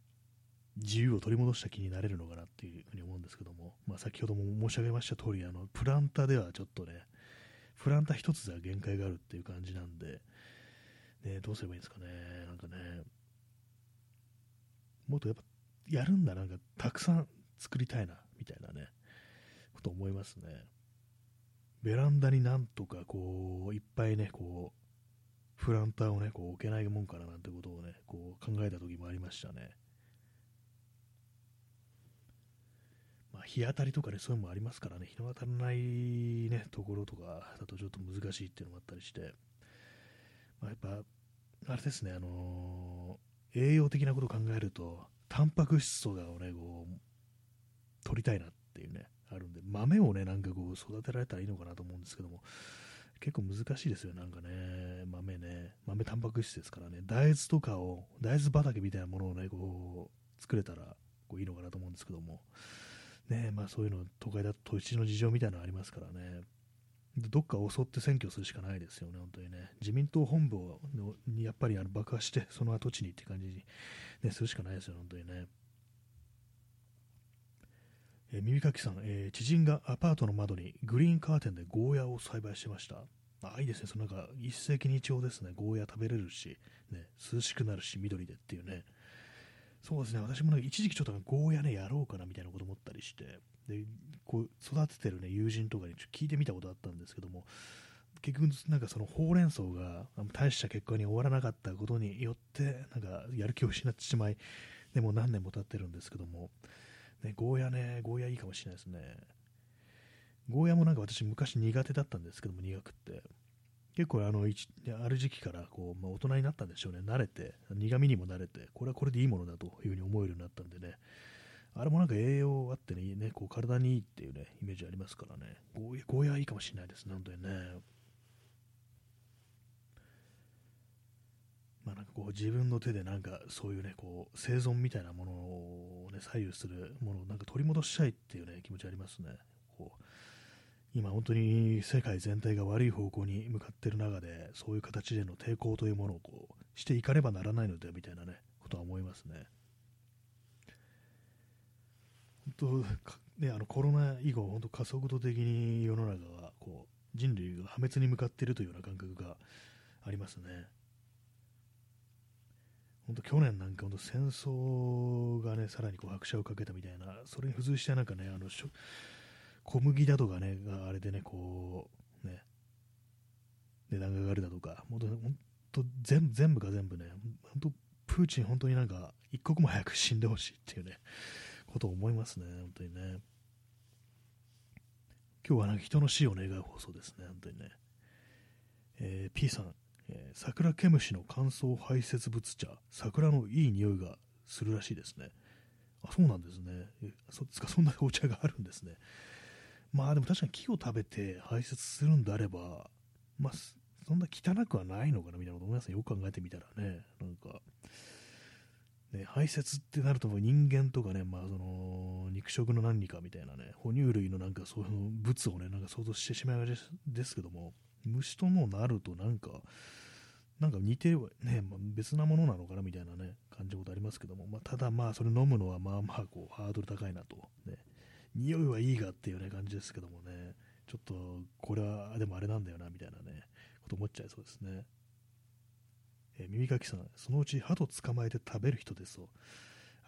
自由を取り戻した気になれるのかなっていうふうに思うんですけども、まあ、先ほども申し上げました通りあのプランターではちょっとねプランター一つでは限界があるっていう感じなんで、ね、どうすればいいんですかね。なんかねもっとやっぱやるんだなんかたくさん作りたいなみたいなねこと思いますね。ベランダになんとかこういっぱいねこうプランターをねこう置けないもんかななんてことをねこう考えた時もありましたね。まあ、日当たりとかね、そういうのもありますからね、日の当たらないね、ところとかだとちょっと難しいっていうのもあったりして、まあ、やっぱ、あれですね、あのー、栄養的なことを考えると、タンパク質とかをね、こう、取りたいなっていうね、あるんで、豆をね、なんかこう、育てられたらいいのかなと思うんですけども、結構難しいですよ、なんかね、豆ね、豆タンパク質ですからね、大豆とかを、大豆畑みたいなものをね、こう、作れたらこういいのかなと思うんですけども、ねまあ、そういうの、都会だと土地の事情みたいなのありますからね。どっか襲って占拠するしかないですよね、本当にね。自民党本部にやっぱりあの爆破して、その跡地にって感じに、ね、するしかないですよ、本当にね。えー、耳かきさん、えー、知人がアパートの窓にグリーンカーテンでゴーヤを栽培してました。あ、いいですね。そのなんか一石二鳥ですね。ゴーヤ食べれるし、ね、涼しくなるし、緑でっていうね。そうですね。私も、ね、一時期ちょっとゴーヤね、やろうかなみたいなこと思ったりして、で、こう、育ててるね、友人とかにちょ聞いてみたことあったんですけども、結局、なんかそのほうれん草が大した結果に終わらなかったことによって、なんかやる気を失ってしまい、でも何年も経ってるんですけども、ね、ゴーヤね、ゴーヤいいかもしれないですね。ゴーヤもなんか私昔苦手だったんですけども、苦くって。結構あのある時期からこう、まあ、大人になったんでしょうね、慣れて、苦味にも慣れて、これはこれでいいものだというふうに思えるようになったんでね、あれもなんか栄養あってね、ねこう体にいいっていうね、イメージありますからね、ゴーヤゴーヤいいかもしれないですね、本当にね。まあ、なんかこう自分の手でなんかそういうねこう生存みたいなものを、ね、左右するものをなんか取り戻したいっていうね気持ちありますね。こう今本当に世界全体が悪い方向に向かっている中でそういう形での抵抗というものをこうしていかねばならないのでみたいなねことは思いますね。本当ねあのコロナ以後本当加速度的に世の中がこう人類が破滅に向かっているというような感覚がありますね。本当去年なんか本当戦争がねさらにこう拍車をかけたみたいなそれに付随してなんかねあのしょ小麦だとかね、あれでね、こう、ね、値段が上がるだとか、本当全全部が全部ね、本当プーチン本当になんか一刻も早く死んでほしいっていうね、ことを思いますね、本当にね。今日はなんか人の死を願う放送ですね、本当にね。えー、P さん、えー、桜毛虫の乾燥排泄物茶、桜のいい匂いがするらしいですね。あ、そうなんですね。そかそんなお茶があるんですね。まあでも確かに木を食べて排泄するんであれば、まあ、そんな汚くはないのかなみたいなこと思いますね。よく考えてみたらね。なんか、ね、排泄ってなると人間とかね、まあ、その肉食の何かみたいなね、哺乳類のなんかそういう物をね、なんか想像してしまいがちですけども、虫ともなるとなんか、なんか似てね、まあ、別なものなのかなみたいなね、感じのことありますけども、まあ、ただまあ、それ飲むのはまあまあこう、ハードル高いなと、ね、匂いはいいがっていうね感じですけどもね、ちょっとこれはでもあれなんだよなみたいなね、こと思っちゃいそうですね。え、耳かきさん、そのうち鳩捕まえて食べる人ですと。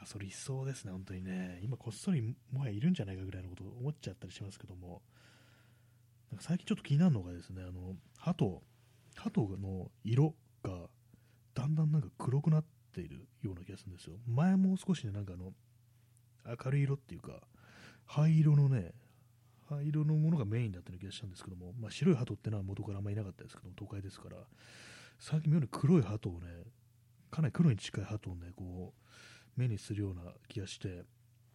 あ、それいそうですね、本当にね。今こっそりもはやいるんじゃないかぐらいのこと思っちゃったりしますけども、なんか最近ちょっと気になるのがですね、あの、鳩、鳩の色がだんだんなんか黒くなっているような気がするんですよ。前もう少しね、なんかあの、明るい色っていうか、灰色のね、灰色のものがメインだったような気がしたんですけども、まあ、白い鳩ってのは元からあんまりいなかったですけど、都会ですから、最近妙に黒い鳩をね、かなり黒に近い鳩をね、こう、目にするような気がして、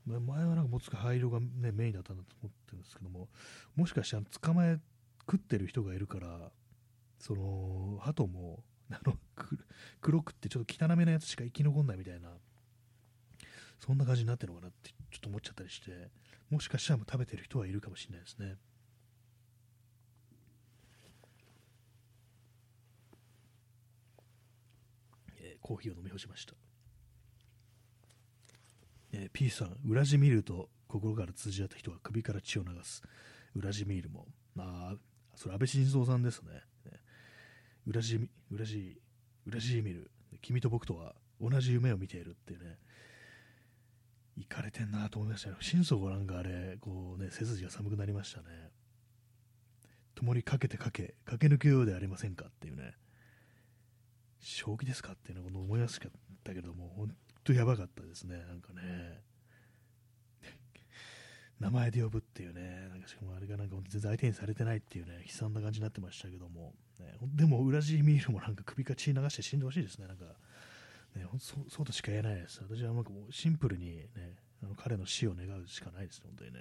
前はなんかもう少し灰色が、ね、メインだったんだと思ってるんですけども、もしかして捕まえ食ってる人がいるから、その、鳩も、あの、黒くってちょっと汚めなやつしか生き残んないみたいな、そんな感じになってるのかなってちょっと思っちゃったりして、もしかしたらも食べてる人はいるかもしれないですね。えー、コーヒーを飲み干しました。えー、P さん、ウラジミールと心から通じ合った人が首から血を流す。ウラジミールも。ああ、それ安倍晋三さんですね。ねウラジ、ウラジ、ウラジミール。君と僕とは同じ夢を見ているっていうね。行かれてんなと思いましたよ。心底なんかあれ、こうね、背筋が寒くなりましたね。共にかけてかけ、駆け抜けようではありませんかっていうね。正気ですかっていうのを思いましたけども、本当やばかったですね。なんかね。名前で呼ぶっていうね、なんかしかもあれがなんか全然相手にされてないっていうね、悲惨な感じになってましたけども、ね、でも、ウラジーミールもなんか首か血流して死んでほしいですね、なんか、ね、そうそうとしか言えないです。私はなんかもうシンプルにね、あの彼の死を願うしかないです、本当にね。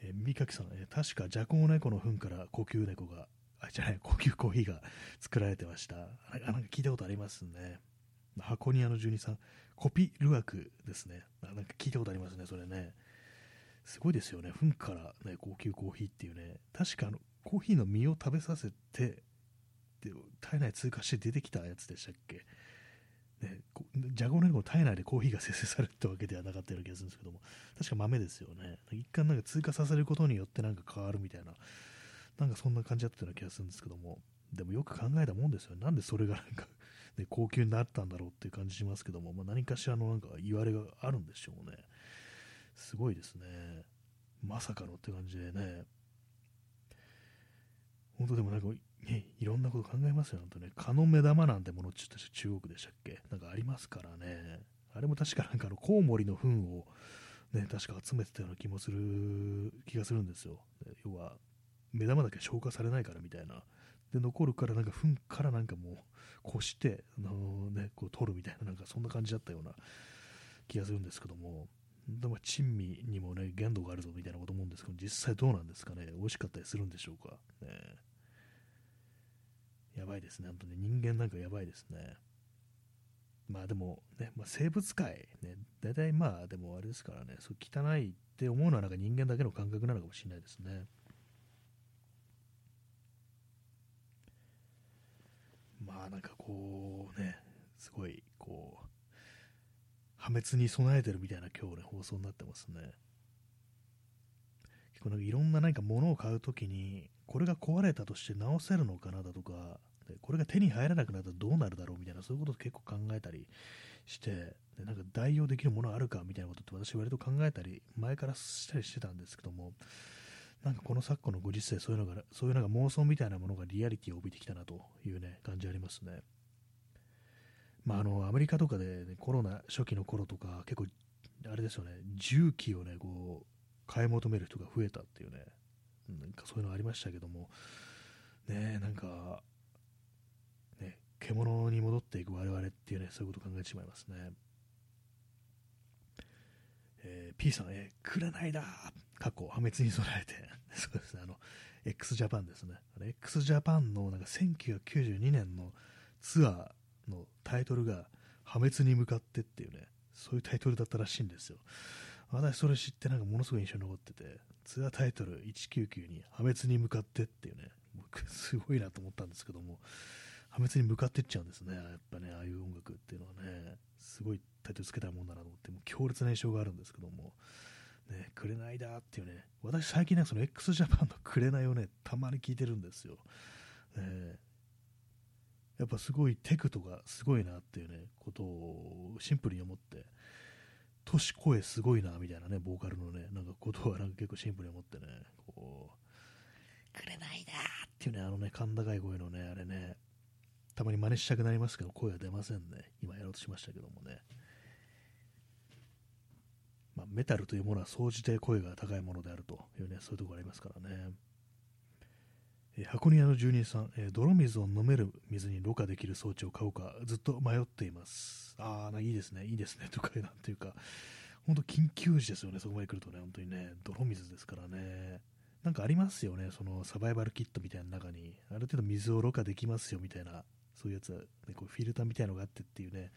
えー、三垣さん、えー、確かジャコウネコの糞から呼吸猫が、あ、じゃない、呼吸コーヒーが作られてました。あなんか聞いたことありますね。箱庭の住人さん、コピルワクですね。あなんか聞いたことありますね、それね。すごいですよね。糞から、ね、高級コーヒーっていうね、確かあのコーヒーの実を食べさせて、で体内通過して出てきたやつでしたっけ？ね、ジャゴネルも体内でコーヒーが生成されるってわけではなかったような気がするんですけども、確か豆ですよね。一回なんか通過させることによってなんか変わるみたいな、なんかそんな感じだったような気がするんですけども、でもよく考えたもんですよ。なんでそれがなんかね、高級になったんだろうっていう感じしますけども、まあ、何かしらのなんか言われがあるんでしょうね。すごいですね。まさかのって感じでね。本当でもなんか、いろんなこと考えますよ、本当ね。蚊の目玉なんてもの、ちょっと中国でしたっけ？なんかありますからね。あれも確かなんかあのコウモリの糞をね、確か集めてたような気もする、気がするんですよ。要は、目玉だけ消化されないからみたいな。で、残るからなんか糞からなんかもう、こして、あのね、こう取るみたいな、なんかそんな感じだったような気がするんですけども、でも珍味にもね、限度があるぞみたいなこと思うんですけど、実際どうなんですかね、美味しかったりするんでしょうか？ね、やばいですね、本当に人間なんかやばいですね。まあでもね、まあ、生物界、ね、大体まあでもあれですからね、そう汚いって思うのはなんか人間だけの感覚なのかもしれないですね。まあなんかこうね、すごいこう、破滅に備えてるみたいな今日ね、放送になってますね。結構なんかいろんな何か物を買うときに、これが壊れたとして直せるのかなだとか、でこれが手に入らなくなったらどうなるだろうみたいな、そういうことを結構考えたりして、でなんか代用できるものあるかみたいなことって私割と考えたり、前からしたりしてたんですけども、なんかこの昨今のご時世、そういうのが、そういうのが妄想みたいなものがリアリティを帯びてきたなというね、感じありますね。まあ、あの、アメリカとかで、ね、コロナ初期の頃とか、結構、あれですよね、重機をね、こう、買い求める人が増えたっていうね、なんかそういうのありましたけども、ね、なんか、獣に戻っていく我々っていうね、そういうことを考えてしまいますね。えー、P さん、えー、紅だ過去、破滅に備えて、[LAUGHS] そうですね、あの、x ジャパンですね。x ジャパンのなんか1992年のツアーのタイトルが破滅に向かってっていうね、そういうタイトルだったらしいんですよ。私それ知ってなんかものすごい印象に残ってて、ツアータイトル199に破滅に向かってっていうね、僕すごいなと思ったんですけども、破滅に向かっていっちゃうんですね、やっぱね、ああいう音楽っていうのはね、すごいタイトルつけたいもんだなと思って、もう強烈な印象があるんですけども、ね、紅だっていうね、私最近ね、その x ジャパンの紅をね、たまに聞いてるんですよ。ね、やっぱすごいテクとかすごいなっていうね、ことをシンプルに思って、年声すごいなみたいなね、ボーカルのね、なんかことはなんか結構シンプルに思ってね、こう、紅だっていうね、あのね、甲高い声のね、あれね、たまに真似したくなりますけど、声は出ませんね。今やろうとしましたけどもね。まあ、メタルというものは総じて声が高いものであるというね、そういうところありますからね。え箱庭の住人さん、え泥水を飲める水にろ過できる装置を買うかずっと迷っています。ああ、いいですね、いいですね、[LAUGHS] とか、なんていうか、本当緊急時ですよね、そこまで来るとね、本当にね、泥水ですからね。なんかありますよね、そのサバイバルキットみたいな中に、ある程度水をろ過できますよみたいな、そういうやつは、ね、こうフィルターみたいのがあってっていうね、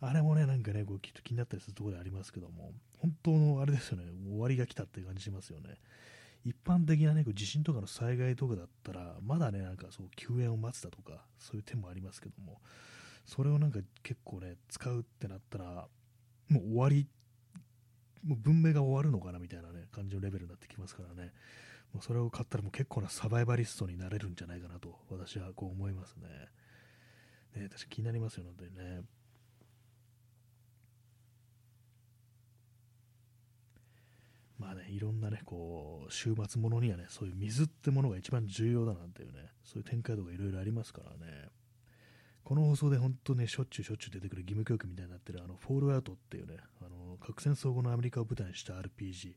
あれもね、なんかね、こうきっと気になったりするところでありますけども、本当のあれですよね、終わりが来たっていう感じしますよね。一般的なね、こう地震とかの災害とかだったら、まだね、なんかそう救援を待つだとか、そういう点もありますけども、それをなんか結構ね、使うってなったら、もう終わり、もう文明が終わるのかなみたいなね、感じのレベルになってきますからね、もうそれを買ったらもう結構なサバイバリストになれるんじゃないかなと、私はこう思いますね。ね、確か気になりますよ、本当にね。まあね、いろんなね、こう、週末ものにはね、そういう水ってものが一番重要だなんていうね、そういう展開とかいろいろありますからね。この放送で本当ね、しょっちゅうしょっちゅう出てくる義務教育みたいになってる、あの、フォールアウトっていうね、あの、核戦争後のアメリカを舞台にした RPG、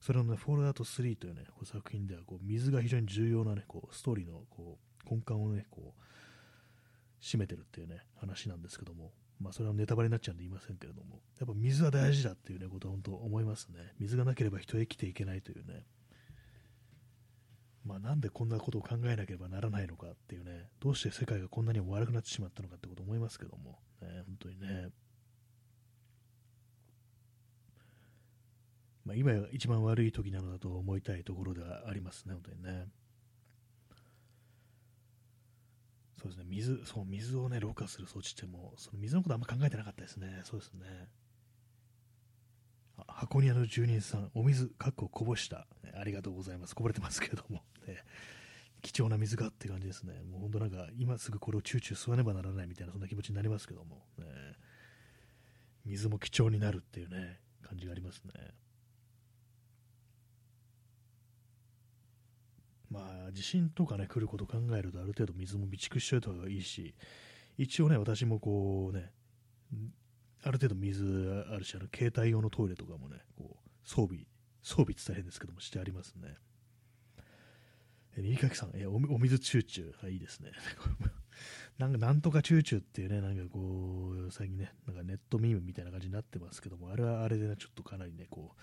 それのね、フォールアウト3というね、こう作品では、こう、水が非常に重要なね、こう、ストーリーの、こう、根幹をね、こう、占めてるっていうね、話なんですけども、まあ、それはネタバレになっちゃうんで言いませんけれども、やっぱ水は大事だっていうね、ことは本当思いますね。水がなければ人は生きていけないというね。まあ、なんでこんなことを考えなければならないのかっていうね、どうして世界がこんなにも悪くなってしまったのかってこと思いますけども、ね、本当にね。まあ、今一番悪い時なのだと思いたいところではありますね、本当にね。そうですね、水、そう、水をね、ろ過する装置っても、その水のことあんま考えてなかったですね。そうですね。箱庭の住人さん、お水、かっここぼした、ね、ありがとうございます。こぼれてますけれども、ね、貴重な水がって感じですね。もう本当なんか、今すぐこれをチューチュー吸わねばならないみたいな、そんな気持ちになりますけども、ね、水も貴重になるっていうね、感じがありますね。まあ、地震とかね、来ること考えると、ある程度水も備蓄しておいた方がいいし、一応ね、私もこうね、ある程度水あるし、あの携帯用のトイレとかもね、こう装備、装備って大変ですけども、してありますね。え右かきさん、えおお水チューチュー、はい、いいですね。[LAUGHS] なんか、なんとかチューチューっていうね、なんかこう、最近ね、なんかネットミームみたいな感じになってますけども、あれはあれでね、ちょっとかなりね、こう、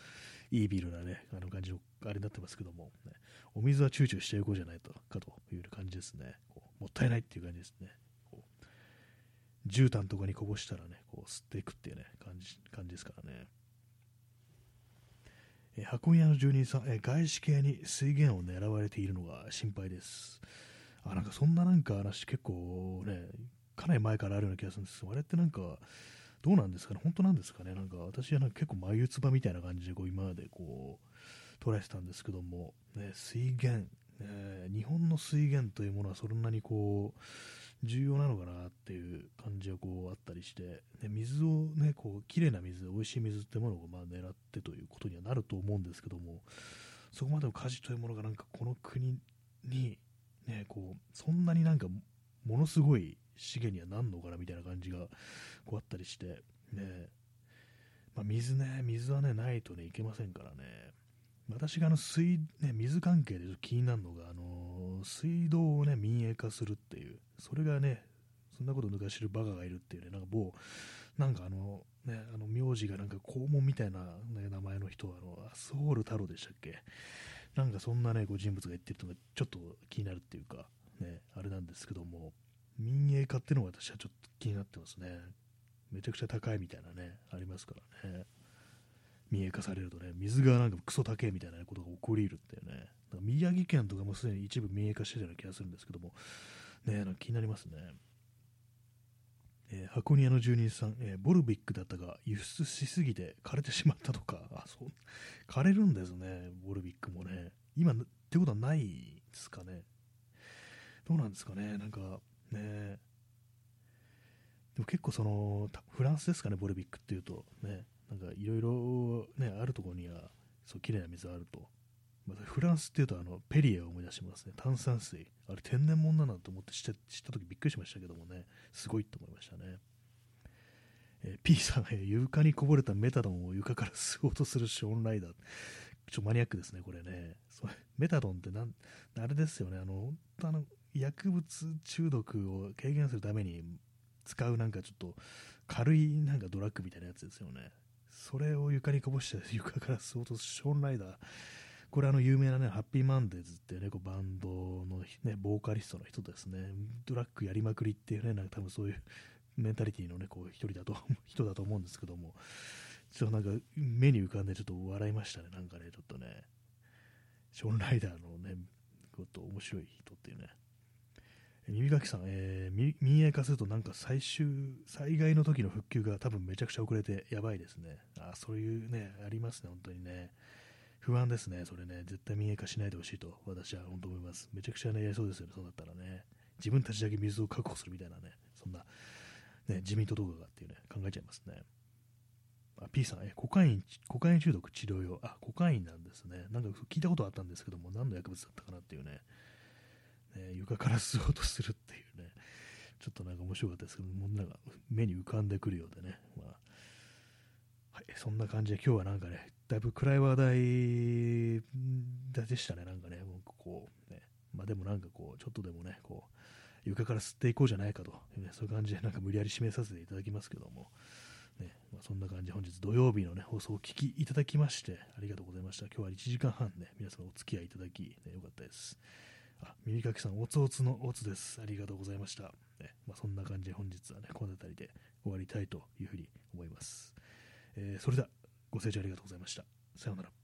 いいビールなね、あの感じの、あれになってますけども、ね、お水はチューチューしていこうじゃないと、かという感じですね。こうもったいないっていう感じですね。こう絨毯とかにこぼしたらね、こう吸っていくっていうね、感じ、感じですからね。え箱庭の住人さん、え外資系に水源を狙われているのが心配です。あ、なんかそんななんか話結構ね、かなり前からあるような気がするんですけど、あれってなんか、どうなんですかね、本当なんですかね、なんか私はなんか結構眉唾みたいな感じでこう今までこう捉えてたんですけども、ね、水源、ね、日本の水源というものはそんなにこう重要なのかなっていう感じがこうあったりして、ね、水をね、こう綺麗な水、美味しい水ってものをまあ狙ってということにはなると思うんですけども、そこまでの火事というものがなんかこの国に、ね、こうそんなになんかものすごい資源にはなんのかなみたいな感じがこうあったりして、ね。まあ、水ね、水はね、ないとね、いけませんからね。私があの水、ね、水関係で気になるのが、あの水道をね、民営化するっていう、それがね、そんなこと抜かしてるバカがいるっていうね、なんか某、なんかあの、ね、あの名字がなんか肛門みたいな、ね、名前の人は、あの、アスホール太郎でしたっけ？なんかそんなね、こう人物が言ってるのがちょっと気になるっていうか、ね、あれなんですけども、民営化っていうのが私はちょっと気になってますね。めちゃくちゃ高いみたいなね、ありますからね。民営化されるとね、水がなんかクソ高いみたいなことが起こり得るっていうね、だから宮城県とかもすでに一部民営化してるような気がするんですけども、ね、なんか気になりますね。えー、箱庭の住人さん、えー、ボルビックだったが輸出しすぎて枯れてしまったとか、あそう枯れるんですね、ボルビックもね。今、ってことはないですかね。どうなんですかね、なんかね。でも結構その、フランスですかね、ボルビックっていうと、ね、なんかいろいろね、あるところには、そう綺麗な水があると。まあ、フランスっていうとあのペリエを思い出しますね。炭酸水。あれ天然物だなと思って知った知った時びっくりしましたけどもね、すごいと思いましたね。えー、P さん、えー、床にこぼれたメタドンを床から吸おうとするショーンライダー。ちょマニアックですね、これね。それメタドンってなん、あれですよね、あの、あの薬物中毒を軽減するために使うなんかちょっと軽いなんかドラッグみたいなやつですよね。それを床にこぼして床から吸おうとショーンライダー。これあの有名なね、ハッピーマンデーズっていうね、こうバンドのね、ボーカリストの人ですね。ドラッグやりまくりっていうね、なんか多分そういうメンタリティのね、こう一人だと、[LAUGHS] 人だと思うんですけども、ちょっとなんか目に浮かんでちょっと笑いましたね、なんかね、ちょっとね、ショーンライダーのね、こと面白い人っていうね。耳かきさん、えー、民営化するとなんか最終、災害の時の復旧が多分めちゃくちゃ遅れてやばいですね。あそういうね、ありますね、本当にね。不安ですね、それね。絶対民営化しないでほしいと私は本当思います。めちゃくちゃね、やりそうですよね、そうだったらね。自分たちだけ水を確保するみたいなね、そんな、ね、自民党動画がっていうね、考えちゃいますね。あ、P さん、え、コカイン、コカイン中毒治療用。あ、コカインなんですね。なんか聞いたことあったんですけども、何の薬物だったかなっていうね。ね、床から吸おうとするっていうね、ちょっとなんか面白かったですけど、もうなんか目に浮かんでくるようでね、まあ、はい、そんな感じで今日はなんかね、だいぶ暗い話題でしたね、なんかね、もうこう、ね、まあでもなんかこう、ちょっとでもね、こう、床から吸っていこうじゃないかと、ね、そういう感じでなんか無理やり締めさせていただきますけども、ねまあ、そんな感じで本日土曜日の、ね、放送をお聞きいただきましてありがとうございました。今日は1時間半ね、皆様お付き合いいただき、ね、よかったです。あ、耳かきさん、おつおつのおつです。ありがとうございました。ねまあ、そんな感じで本日はね、この辺りで終わりたいというふうに思います。えー、それでは、ご清聴ありがとうございました。さようなら。